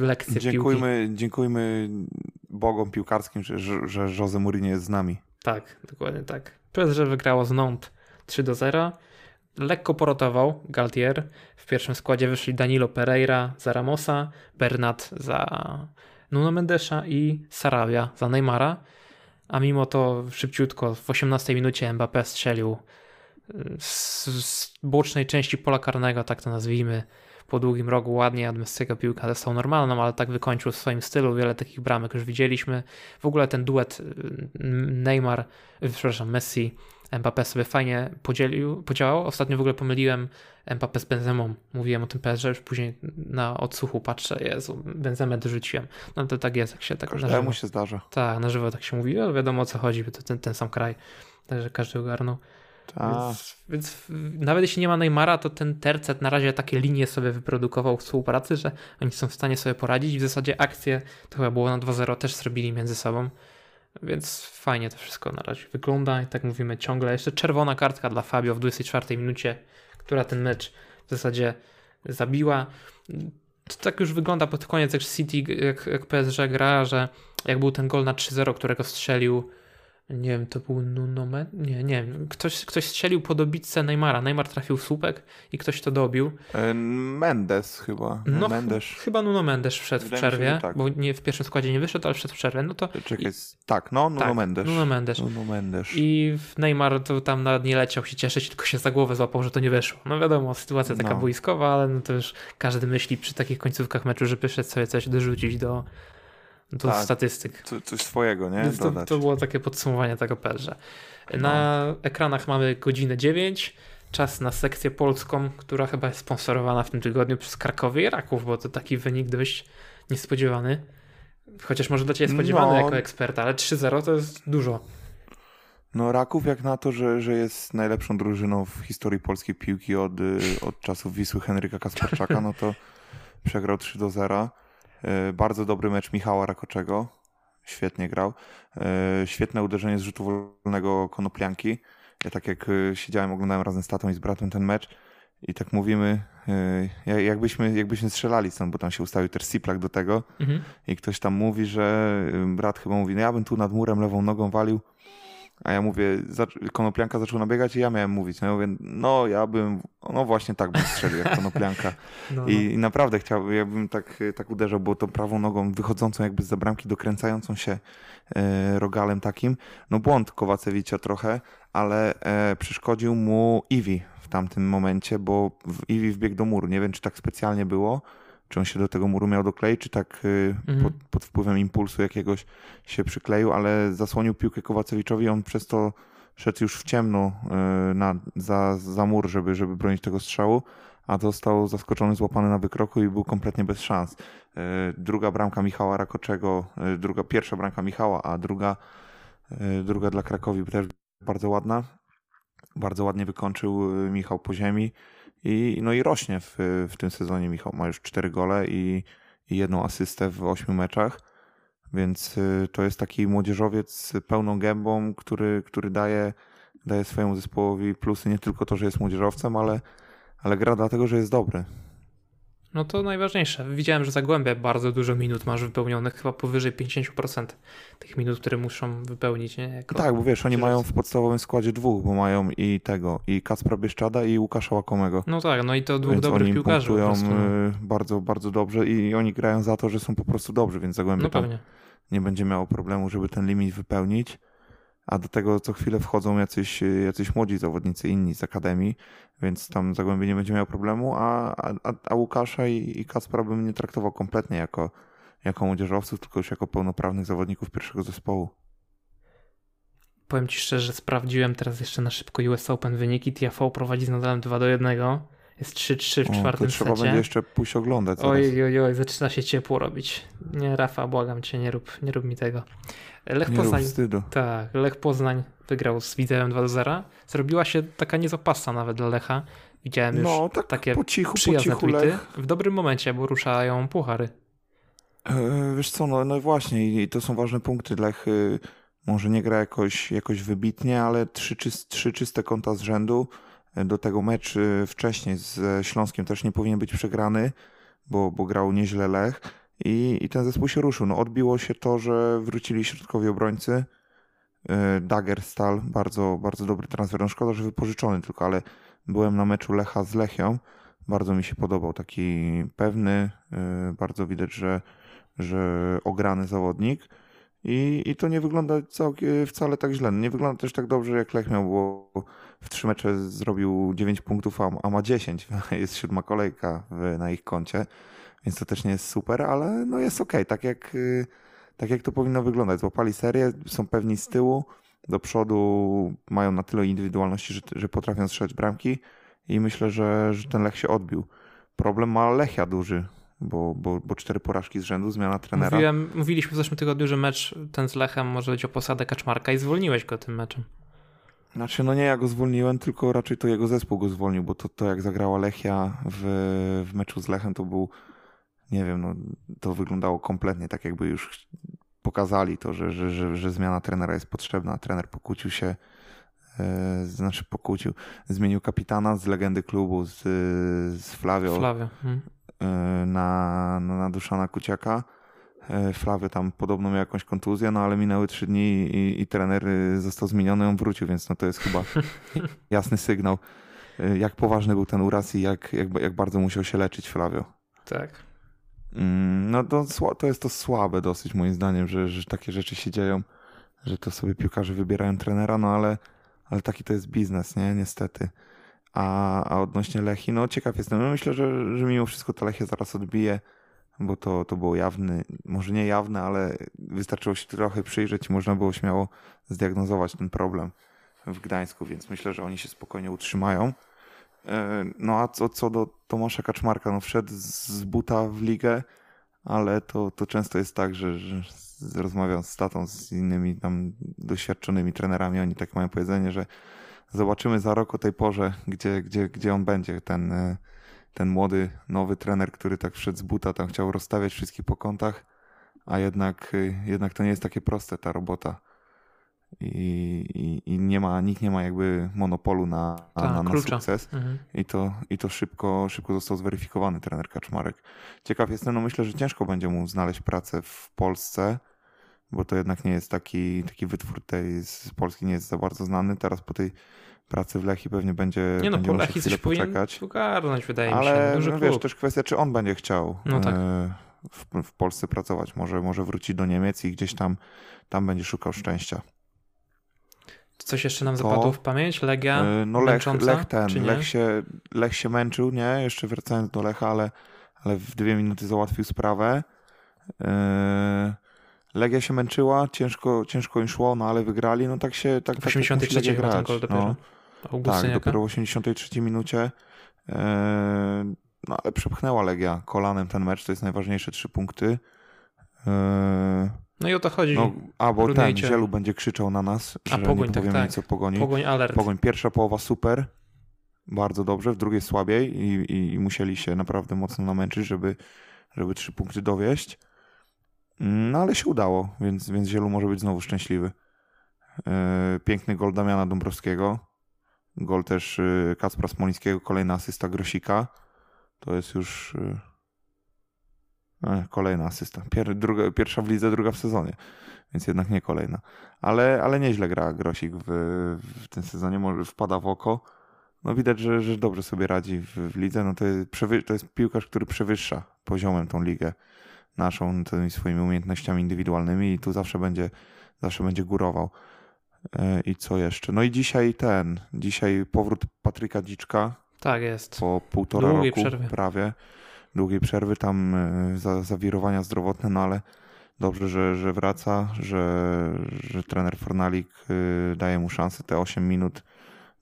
y, lekcję piłki. Dziękujmy, dziękujmy bogom piłkarskim, że, że, że Jose Mourinho jest z nami. Tak, dokładnie tak. PSG wygrało z Nantes 3 do 0. Lekko porotował Galtier. W pierwszym składzie wyszli Danilo Pereira za Ramosa, Bernat za Nuno Mendesza i Sarabia za Neymara. A mimo to szybciutko w 18 minucie Mbappé strzelił y, z, z bocznej części pola karnego, tak to nazwijmy, po długim rogu ładnie, od Messiego piłka został normalną, ale tak wykończył w swoim stylu. Wiele takich bramek już widzieliśmy. W ogóle ten duet y, Neymar, y, przepraszam, Messi, Mbappé sobie fajnie podzielił, podziałał. Ostatnio w ogóle pomyliłem Mbappé z Benzemą. Mówiłem o tym PSG, już później na odsłuchu patrzę, Jezu, Benzemę dorzuciłem. No to tak jest, jak się tak na żywo, Każdemu się zdarza. tak, na żywo tak się mówi, ale wiadomo o co chodzi, bo to ten, ten sam kraj. Także każdy ogarnął. Tak. Więc, więc w- nawet jeśli nie ma Neymara, to ten tercet na razie takie linie sobie wyprodukował współpracy, że oni są w stanie sobie poradzić. W zasadzie akcje, to chyba było na 2-0, też zrobili między sobą. Więc fajnie to wszystko na razie wygląda i tak mówimy ciągle. Jeszcze czerwona kartka dla Fabio w 24 minucie, która ten mecz w zasadzie zabiła. To tak już wygląda pod koniec, jak City, jak, jak PSG gra, że jak był ten gol na 3-0, którego strzelił nie wiem, to był Nuno Men? Nie, nie wiem. Ktoś, ktoś strzelił po dobitce Neymara. Neymar trafił w słupek i ktoś to dobił. E, Mendes chyba. No, Mendes. ch- chyba Nuno Mendes wszedł Wydaje w się, przerwie, że tak. bo nie w pierwszym składzie nie wyszedł, ale wszedł w przerwę. No to Czekaj, tak, no, Nuno tak, Mendes. Nuno Mendes. Nuno Mendes. I w Neymar to tam nawet nie leciał się cieszyć, tylko się za głowę złapał, że to nie weszło. No wiadomo, sytuacja taka No. boiskowa, ale no to już każdy myśli przy takich końcówkach meczu, że przyszedł sobie coś dorzucić do, do Tak. statystyk. Co, coś swojego, nie? To, to było takie podsumowanie tego perze. No. Na ekranach mamy godzinę 9. Czas na sekcję polską, która chyba jest sponsorowana w tym tygodniu przez Krakowie i Raków, bo to taki wynik dość niespodziewany. Chociaż może dla Ciebie spodziewany No. jako eksperta, ale 3-0 to jest dużo. No Raków jak na to, że, że jest najlepszą drużyną w historii polskiej piłki od, y, od czasów Wisły Henryka Kasparczaka, no to przegrał 3 do 0. Y, bardzo dobry mecz Michała Rakoczego. Świetnie grał. Y, świetne uderzenie z rzutu wolnego Konoplianki. Ja tak jak siedziałem, oglądałem razem z tatą i z bratem ten mecz i tak mówimy, jakbyśmy, jakbyśmy strzelali stąd, bo tam się ustawił też Siplak do tego mhm. i ktoś tam mówi, że brat chyba mówi, no ja bym tu nad murem lewą nogą walił, a ja mówię, konoplianka zaczął nabiegać i ja miałem mówić. No ja mówię, no ja bym, no właśnie tak bym strzelił jak konoplianka. No, no. I, I, naprawdę chciałbym, jakbym tak, tak uderzał, bo to prawą nogą wychodzącą jakby z bramki, dokręcającą się e, rogalem takim. No błąd Kowacewicza trochę, ale e, przeszkodził mu Iwi w tamtym momencie, bo Iwi wbiegł do muru. Nie wiem, czy tak specjalnie było, czy on się do tego muru miał dokleić, czy tak y, mhm. pod, pod, wpływem impulsu jakiegoś się przykleił, ale zasłonił piłkę Kowacewiczowi, on przez to szedł już w ciemno y, na, za, za mur, żeby, żeby bronić tego strzału, a został zaskoczony, złapany na wykroku i był kompletnie bez szans. Y, druga bramka Michała Rakoczego, druga, pierwsza bramka Michała, a druga, druga dla Krakowi też bardzo ładna. Bardzo ładnie wykończył Michał po ziemi. I, no i rośnie w, w tym sezonie. Michał ma już cztery gole i, i jedną asystę w ośmiu meczach. Więc y, to jest taki młodzieżowiec z pełną gębą, który, który daje, daje swojemu zespołowi plusy nie tylko to, że jest młodzieżowcem, ale, ale gra dlatego, że jest dobry. No to najważniejsze. Widziałem, że Zagłębia bardzo dużo minut masz wypełnionych, chyba powyżej 50% tych minut, które muszą wypełnić. Nie? Jako tak, bo wiesz, oni mają w podstawowym składzie dwóch, bo mają i tego, i Kacpra Bieszczada i Łukasza Łakomego. No tak, no i to dwóch więc dobrych oni piłkarzy. Po prostu. No. bardzo, bardzo dobrze i oni grają za to, że są po prostu dobrzy, więc Zagłębie no nie będzie miało problemu, żeby ten limit wypełnić a do tego co chwilę wchodzą jacyś, jacyś młodzi zawodnicy inni z akademii, więc tam Zagłębie nie będzie miał problemu, a, a, a Łukasza i, i Kacpra bym nie traktował kompletnie jako, jako młodzieżowców, tylko już jako pełnoprawnych zawodników pierwszego zespołu. Powiem Ci szczerze, sprawdziłem teraz jeszcze na szybko US Open wyniki. TFO prowadzi z nadal 2 do 1. Jest 3-3 w o, czwartym to trzeba secie. będzie jeszcze pójść oglądać. Oj, oj, oj, zaczyna się ciepło robić. Nie, Rafa, błagam cię, nie rób, nie rób mi tego. Lech nie Poznań. Tak, Lech Poznań wygrał z Widzewem 2 0. Zrobiła się taka niezapasa nawet dla Lecha. Widziałem już no, tak takie po cichu, przyjazne po cichu tweety. W dobrym momencie, bo ruszają puchary. E, wiesz co, no, no właśnie i to są ważne punkty. Lech y, może nie gra jakoś, jakoś wybitnie, ale trzy, trzy czyste konta z rzędu do tego mecz wcześniej z Śląskiem też nie powinien być przegrany, bo, bo grał nieźle Lech i, i ten zespół się ruszył. No, odbiło się to, że wrócili środkowi obrońcy. Y, Dagger Stal, bardzo, bardzo dobry transfer. No szkoda, że wypożyczony tylko, ale byłem na meczu Lecha z Lechią. Bardzo mi się podobał. Taki pewny, y, bardzo widać, że, że ograny zawodnik. I, I to nie wygląda całkiem, wcale tak źle. Nie wygląda też tak dobrze, jak Lech miał, bo w trzy mecze zrobił 9 punktów, a, ma 10. Jest siódma kolejka w, na ich koncie, więc to też nie jest super, ale no jest ok, tak jak, tak jak to powinno wyglądać. Złapali serię, są pewni z tyłu, do przodu mają na tyle indywidualności, że, że potrafią strzelać bramki i myślę, że, że ten Lech się odbił. Problem ma Lechia duży, bo, bo, bo cztery porażki z rzędu, zmiana trenera. Mówiłem, mówiliśmy w zeszłym tygodniu, że mecz ten z Lechem może być o posadę Kaczmarka i zwolniłeś go tym meczem. Znaczy, no nie ja go zwolniłem, tylko raczej to jego zespół go zwolnił, bo to, to jak zagrała Lechia w, w meczu z Lechem, to był, nie wiem, no, to wyglądało kompletnie tak, jakby już pokazali to, że, że, że, że zmiana trenera jest potrzebna. Trener pokłócił się, e, znaczy pokłócił, zmienił kapitana z legendy klubu, z, z Flavio, Flavio. Hmm. E, na, na Duszana Kuciaka. E, Flawy tam podobno miał jakąś kontuzję, no ale minęły trzy dni i, i trener y, został zmieniony, on wrócił, więc no to jest chyba jasny sygnał, e, jak poważny był ten uraz i jak, jak, jak bardzo musiał się leczyć Flavio. Tak. Mm, no to, to jest to słabe dosyć moim zdaniem, że, że takie rzeczy się dzieją, że to sobie piłkarze wybierają trenera, no ale, ale taki to jest biznes, nie? Niestety. A, a odnośnie Lechi, no ciekaw jestem. No myślę, że, że mimo wszystko ta Lechia zaraz odbije, bo to, to było jawne, może nie jawne, ale wystarczyło się trochę przyjrzeć i można było śmiało zdiagnozować ten problem w Gdańsku, więc myślę, że oni się spokojnie utrzymają. E, no a co, co do Tomasza Kaczmarka, no wszedł z buta w ligę, ale to, to często jest tak, że, że rozmawiam z tatą, z innymi tam doświadczonymi trenerami, oni tak mają powiedzenie, że zobaczymy za rok o tej porze, gdzie, gdzie, gdzie on będzie, ten, e, ten młody, nowy trener, który tak wszedł z buta, tam chciał rozstawiać wszystkich po kątach, a jednak, y, jednak to nie jest takie proste ta robota. I, i, i nie ma, nikt nie ma jakby monopolu na, Tak, na, na sukces. Mhm. I to, i to szybko, szybko został zweryfikowany trener Kaczmarek. Ciekaw jestem, no myślę, że ciężko będzie mu znaleźć pracę w Polsce, bo to jednak nie jest taki, taki wytwór tej z Polski, nie jest za bardzo znany. Teraz po tej pracy w Lechii pewnie będzie, Nie no, będzie po Lechii coś poczekać. ogarnąć, wydaje mi się. Ale no, klub. wiesz, też kwestia, czy on będzie chciał No tak. e, w, w Polsce pracować. Może, może wróci do Niemiec i gdzieś tam, tam będzie szukał szczęścia. Coś jeszcze nam To- zapadło w pamięć? Legia? E, No Lech, Lech ten? Lech się, Lech się męczył, nie? Jeszcze wracając do Lecha, ale, ale w dwie minuty załatwił sprawę. E, Legia się męczyła, ciężko, ciężko im szło, no ale wygrali, no tak się tak, W tak musi 83 Legia chyba ten grać, gol dopiero. no. Tak, Augustyniaka? dopiero w 83 minucie. E, No ale przepchnęła Legia kolanem ten mecz, to jest najważniejsze trzy punkty. E, No i o to chodzi. No, a bo ten Brudniejcie. Zielu będzie krzyczał na nas, A, że Pogoń, nie tak, powiemy tak. nic o pogoni. Pogoń alert. Pogoń pierwsza połowa super, bardzo dobrze, w drugiej słabiej i, i, i musieli się naprawdę mocno namęczyć, żeby, żeby trzy punkty dowieść. Mm, No ale się udało, więc, więc Zielu może być znowu szczęśliwy. E, Piękny gol Damiana Dąbrowskiego. Gol też e, Kacpra Smolińskiego, kolejna asysta Grosika. To jest już e, e, kolejna asysta. Pier, druga, pierwsza w lidze, druga w sezonie, więc jednak nie kolejna. Ale, ale nieźle gra Grosik w, w tym sezonie, może wpada w oko. No widać, że, że dobrze sobie radzi w, w lidze. No to, jest, to jest piłkarz, który przewyższa poziomem tą ligę naszą, tymi swoimi umiejętnościami indywidualnymi i tu zawsze będzie, zawsze będzie górował. E, I co jeszcze? No i dzisiaj ten, dzisiaj powrót Patryka Dziczka Tak jest. po półtora Długiej roku przerwy. prawie, długiej przerwy, tam e, za, zawirowania zdrowotne, no ale dobrze, że, że wraca, że, że trener Fornalik e, daje mu szansę, te 8 minut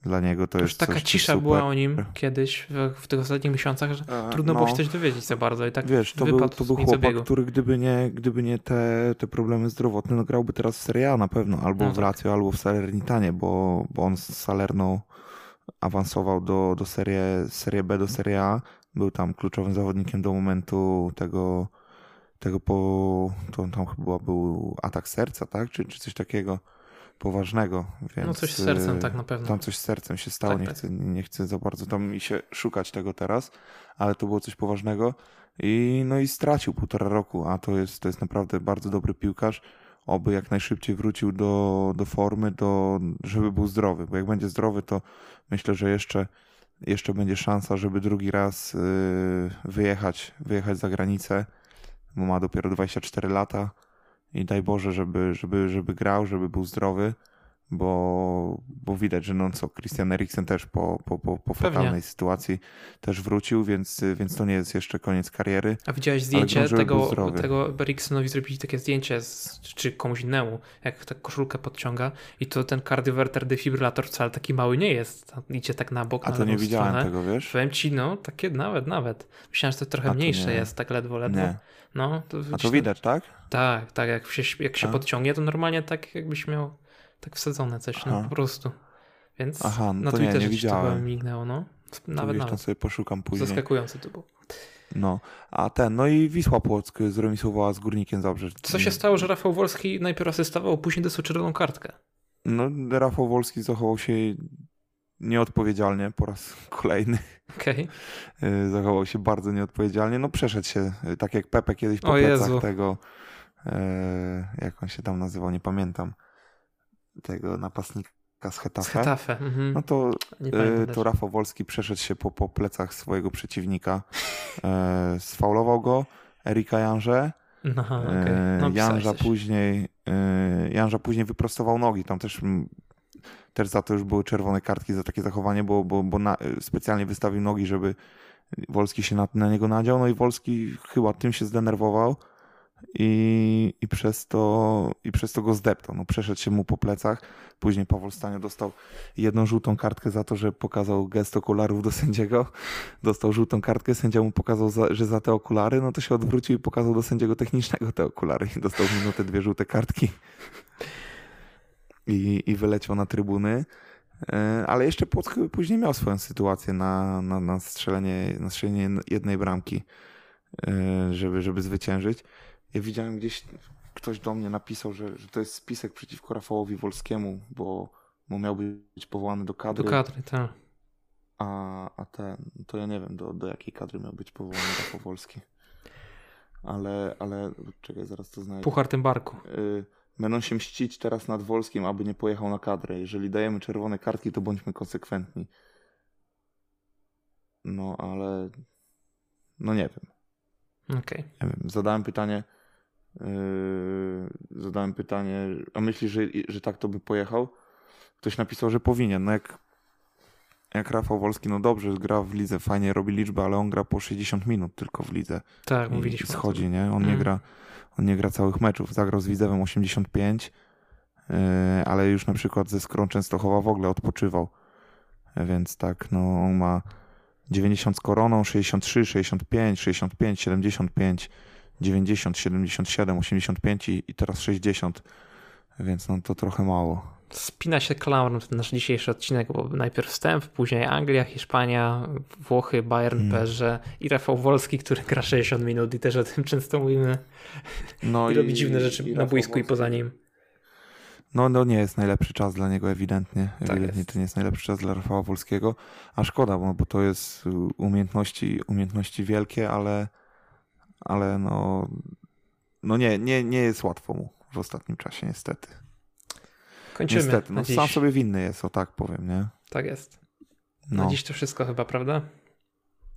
dla niego to Już jest taka coś, coś cisza super. była o nim kiedyś w, w tych ostatnich miesiącach, że E, trudno no. było się coś dowiedzieć za bardzo i tak Wiesz, to był, to był chłopak, który gdyby nie, gdyby nie te, te problemy zdrowotne, no grałby teraz w Serie A na pewno, albo No w tak. Lazio, albo w Salernitanie, bo, bo on z Salerną awansował do, do serie, Serie B do Serie A. Był tam kluczowym zawodnikiem do momentu tego, tego po, to tam chyba był atak serca, tak? Czy, czy coś takiego poważnego. Więc, no coś z sercem y, tak na pewno. tam coś z sercem się stało, Tak, nie, tak. Chcę, nie chcę za bardzo tam mi się szukać tego teraz, ale to było coś poważnego i no i stracił półtora roku, a to jest, to jest naprawdę bardzo dobry piłkarz. Oby jak najszybciej wrócił do, do formy, do, żeby był zdrowy, bo jak będzie zdrowy, to myślę, że jeszcze, jeszcze będzie szansa, żeby drugi raz yy, wyjechać, wyjechać za granicę, bo ma dopiero 24 lata i daj Boże, żeby, żeby, żeby grał, żeby był zdrowy, bo, bo widać, że no co, Christian Eriksen też po, po, po, po fatalnej sytuacji też wrócił, więc, więc to nie jest jeszcze koniec kariery. A widziałeś zdjęcie tego, tego Erikssonowi zrobili takie zdjęcie, z, czy komuś innemu, jak tak koszulkę podciąga i to ten kardiowerter defibrylator wcale taki mały nie jest. Idzie tak na bok, A na to nie widziałem stronę. tego, wiesz? Powiem ci, no, takie nawet, nawet. Myślałem, że to trochę A to mniejsze nie. jest, tak ledwo, ledwo. Nie. No, to, A to widać, tak? Tak, tak, jak się, jak się A? podciągnie, to normalnie tak jakbyś miał tak wsadzone coś, no po prostu. Więc Aha, no na to nie, Twitterze nie to widziałem. chyba mignęło, no. To Nawet, nawet. sobie poszukam później. Zaskakujące to było. No, a ten, no i Wisła Płock zremisowała z Górnikiem Zabrze. Co się stało, że Rafał Wolski najpierw asystował, później dostał czerwoną kartkę? No, Rafał Wolski zachował się nieodpowiedzialnie po raz kolejny. Okej. Y, Zachował się bardzo nieodpowiedzialnie. No, przeszedł się, y, tak jak Pepe kiedyś po O plecach Jezu. tego, e, jak on się tam nazywał, nie pamiętam, tego napastnika z Z Hetafe. Hetafe. Mhm. No to pamiętam to. Rafał Wolski przeszedł się po, po plecach swojego przeciwnika, sfaulował go, Erika Janże, No, e, no, pisałeś Janża później Janża później wyprostował nogi, tam też mm, też za to już były czerwone kartki za takie zachowanie, bo, bo, bo na, specjalnie wystawił nogi, żeby Wolski się na, na niego nadział, no i Wolski chyba tym się zdenerwował, i, i, przez to, i przez to go zdeptał. No, przeszedł się mu po plecach. Później Paweł Stanie dostał jedną żółtą kartkę za to, że pokazał gest okularów do sędziego. Dostał żółtą kartkę, sędzia mu pokazał, za, że za te okulary, no to się odwrócił i pokazał do sędziego technicznego te okulary dostał minutę dwie żółte kartki. I, i wyleciał na trybuny. E, ale jeszcze Płock później miał swoją sytuację na, na, na, strzelenie, na strzelenie jednej bramki, e, żeby, żeby zwyciężyć. Ja widziałem gdzieś, ktoś do mnie napisał, że, że to jest spisek przeciwko Rafałowi Wolskiemu, bo, bo miał być powołany do kadry. Do kadry, tak. A, a ten, to ja nie wiem, do, do jakiej kadry miał być powołany Rafał Wolski. Ale, ale, czekaj, zaraz to znajdę. Puchar tym barku. Y będą się mścić teraz nad Wolskim, aby nie pojechał na kadrę. Jeżeli dajemy czerwone kartki, to bądźmy konsekwentni. No, ale no nie wiem. Okej. Okay. Zadałem pytanie, yy, zadałem pytanie, a myślisz, że, że tak to by pojechał? Ktoś napisał, że powinien. No jak, jak Rafał Wolski, no dobrze, gra w lidze, fajnie robi liczbę, ale on gra po 60 minut tylko w lidze. Tak, mówiliśmy. I schodzi, nie? On mm. nie gra on nie gra całych meczów. Zagrał z Widzewem 85, yy, ale już na przykład ze Skrą Częstochowa w ogóle odpoczywał. Więc tak, no ma 90 z koroną, 63, 65, 65, 75, 90, 77, 85 i, i teraz 60. Więc no to trochę mało spina się klaun ten nasz dzisiejszy odcinek, bo najpierw wstęp, później Anglia, Hiszpania, Włochy, Bayern, hmm. I Rafał Wolski, który gra 60 minut i też o tym często mówimy. No I, i robi dziwne rzeczy na boisku i poza nim. No, no nie jest najlepszy czas dla niego ewidentnie. Tak ewidentnie to nie jest najlepszy czas dla Rafała Wolskiego, a szkoda, bo, bo to jest umiejętności, umiejętności wielkie, ale, ale no, no nie, nie, nie jest łatwo mu w ostatnim czasie niestety. Kończymy. Niestety, no, sam sobie winny jest, o tak powiem, nie? Tak jest. No. Na dziś to wszystko chyba, prawda?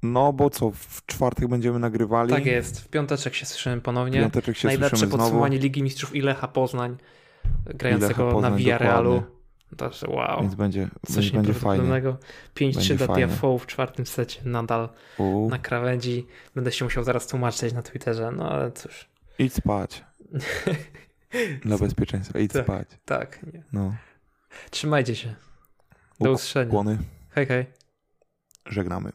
No, bo co, w czwartek będziemy nagrywali. Tak jest, w piąteczek się słyszymy ponownie. W piąteczek się Najlepsze podsumowanie Ligi Mistrzów i Lecha Poznań, grającego Poznań, na Villarrealu. Także wow. Więc będzie, Coś będzie fajnie. 5-3 dla TFO w czwartym secie nadal U. na krawędzi. Będę się musiał zaraz tłumaczyć na Twitterze, no ale cóż. Idź spać. Dla bezpieczeństwa. Idź tak, spać. Tak. Nie. No. Trzymajcie się. Do usłyszenia. Hej, hej. Żegnamy.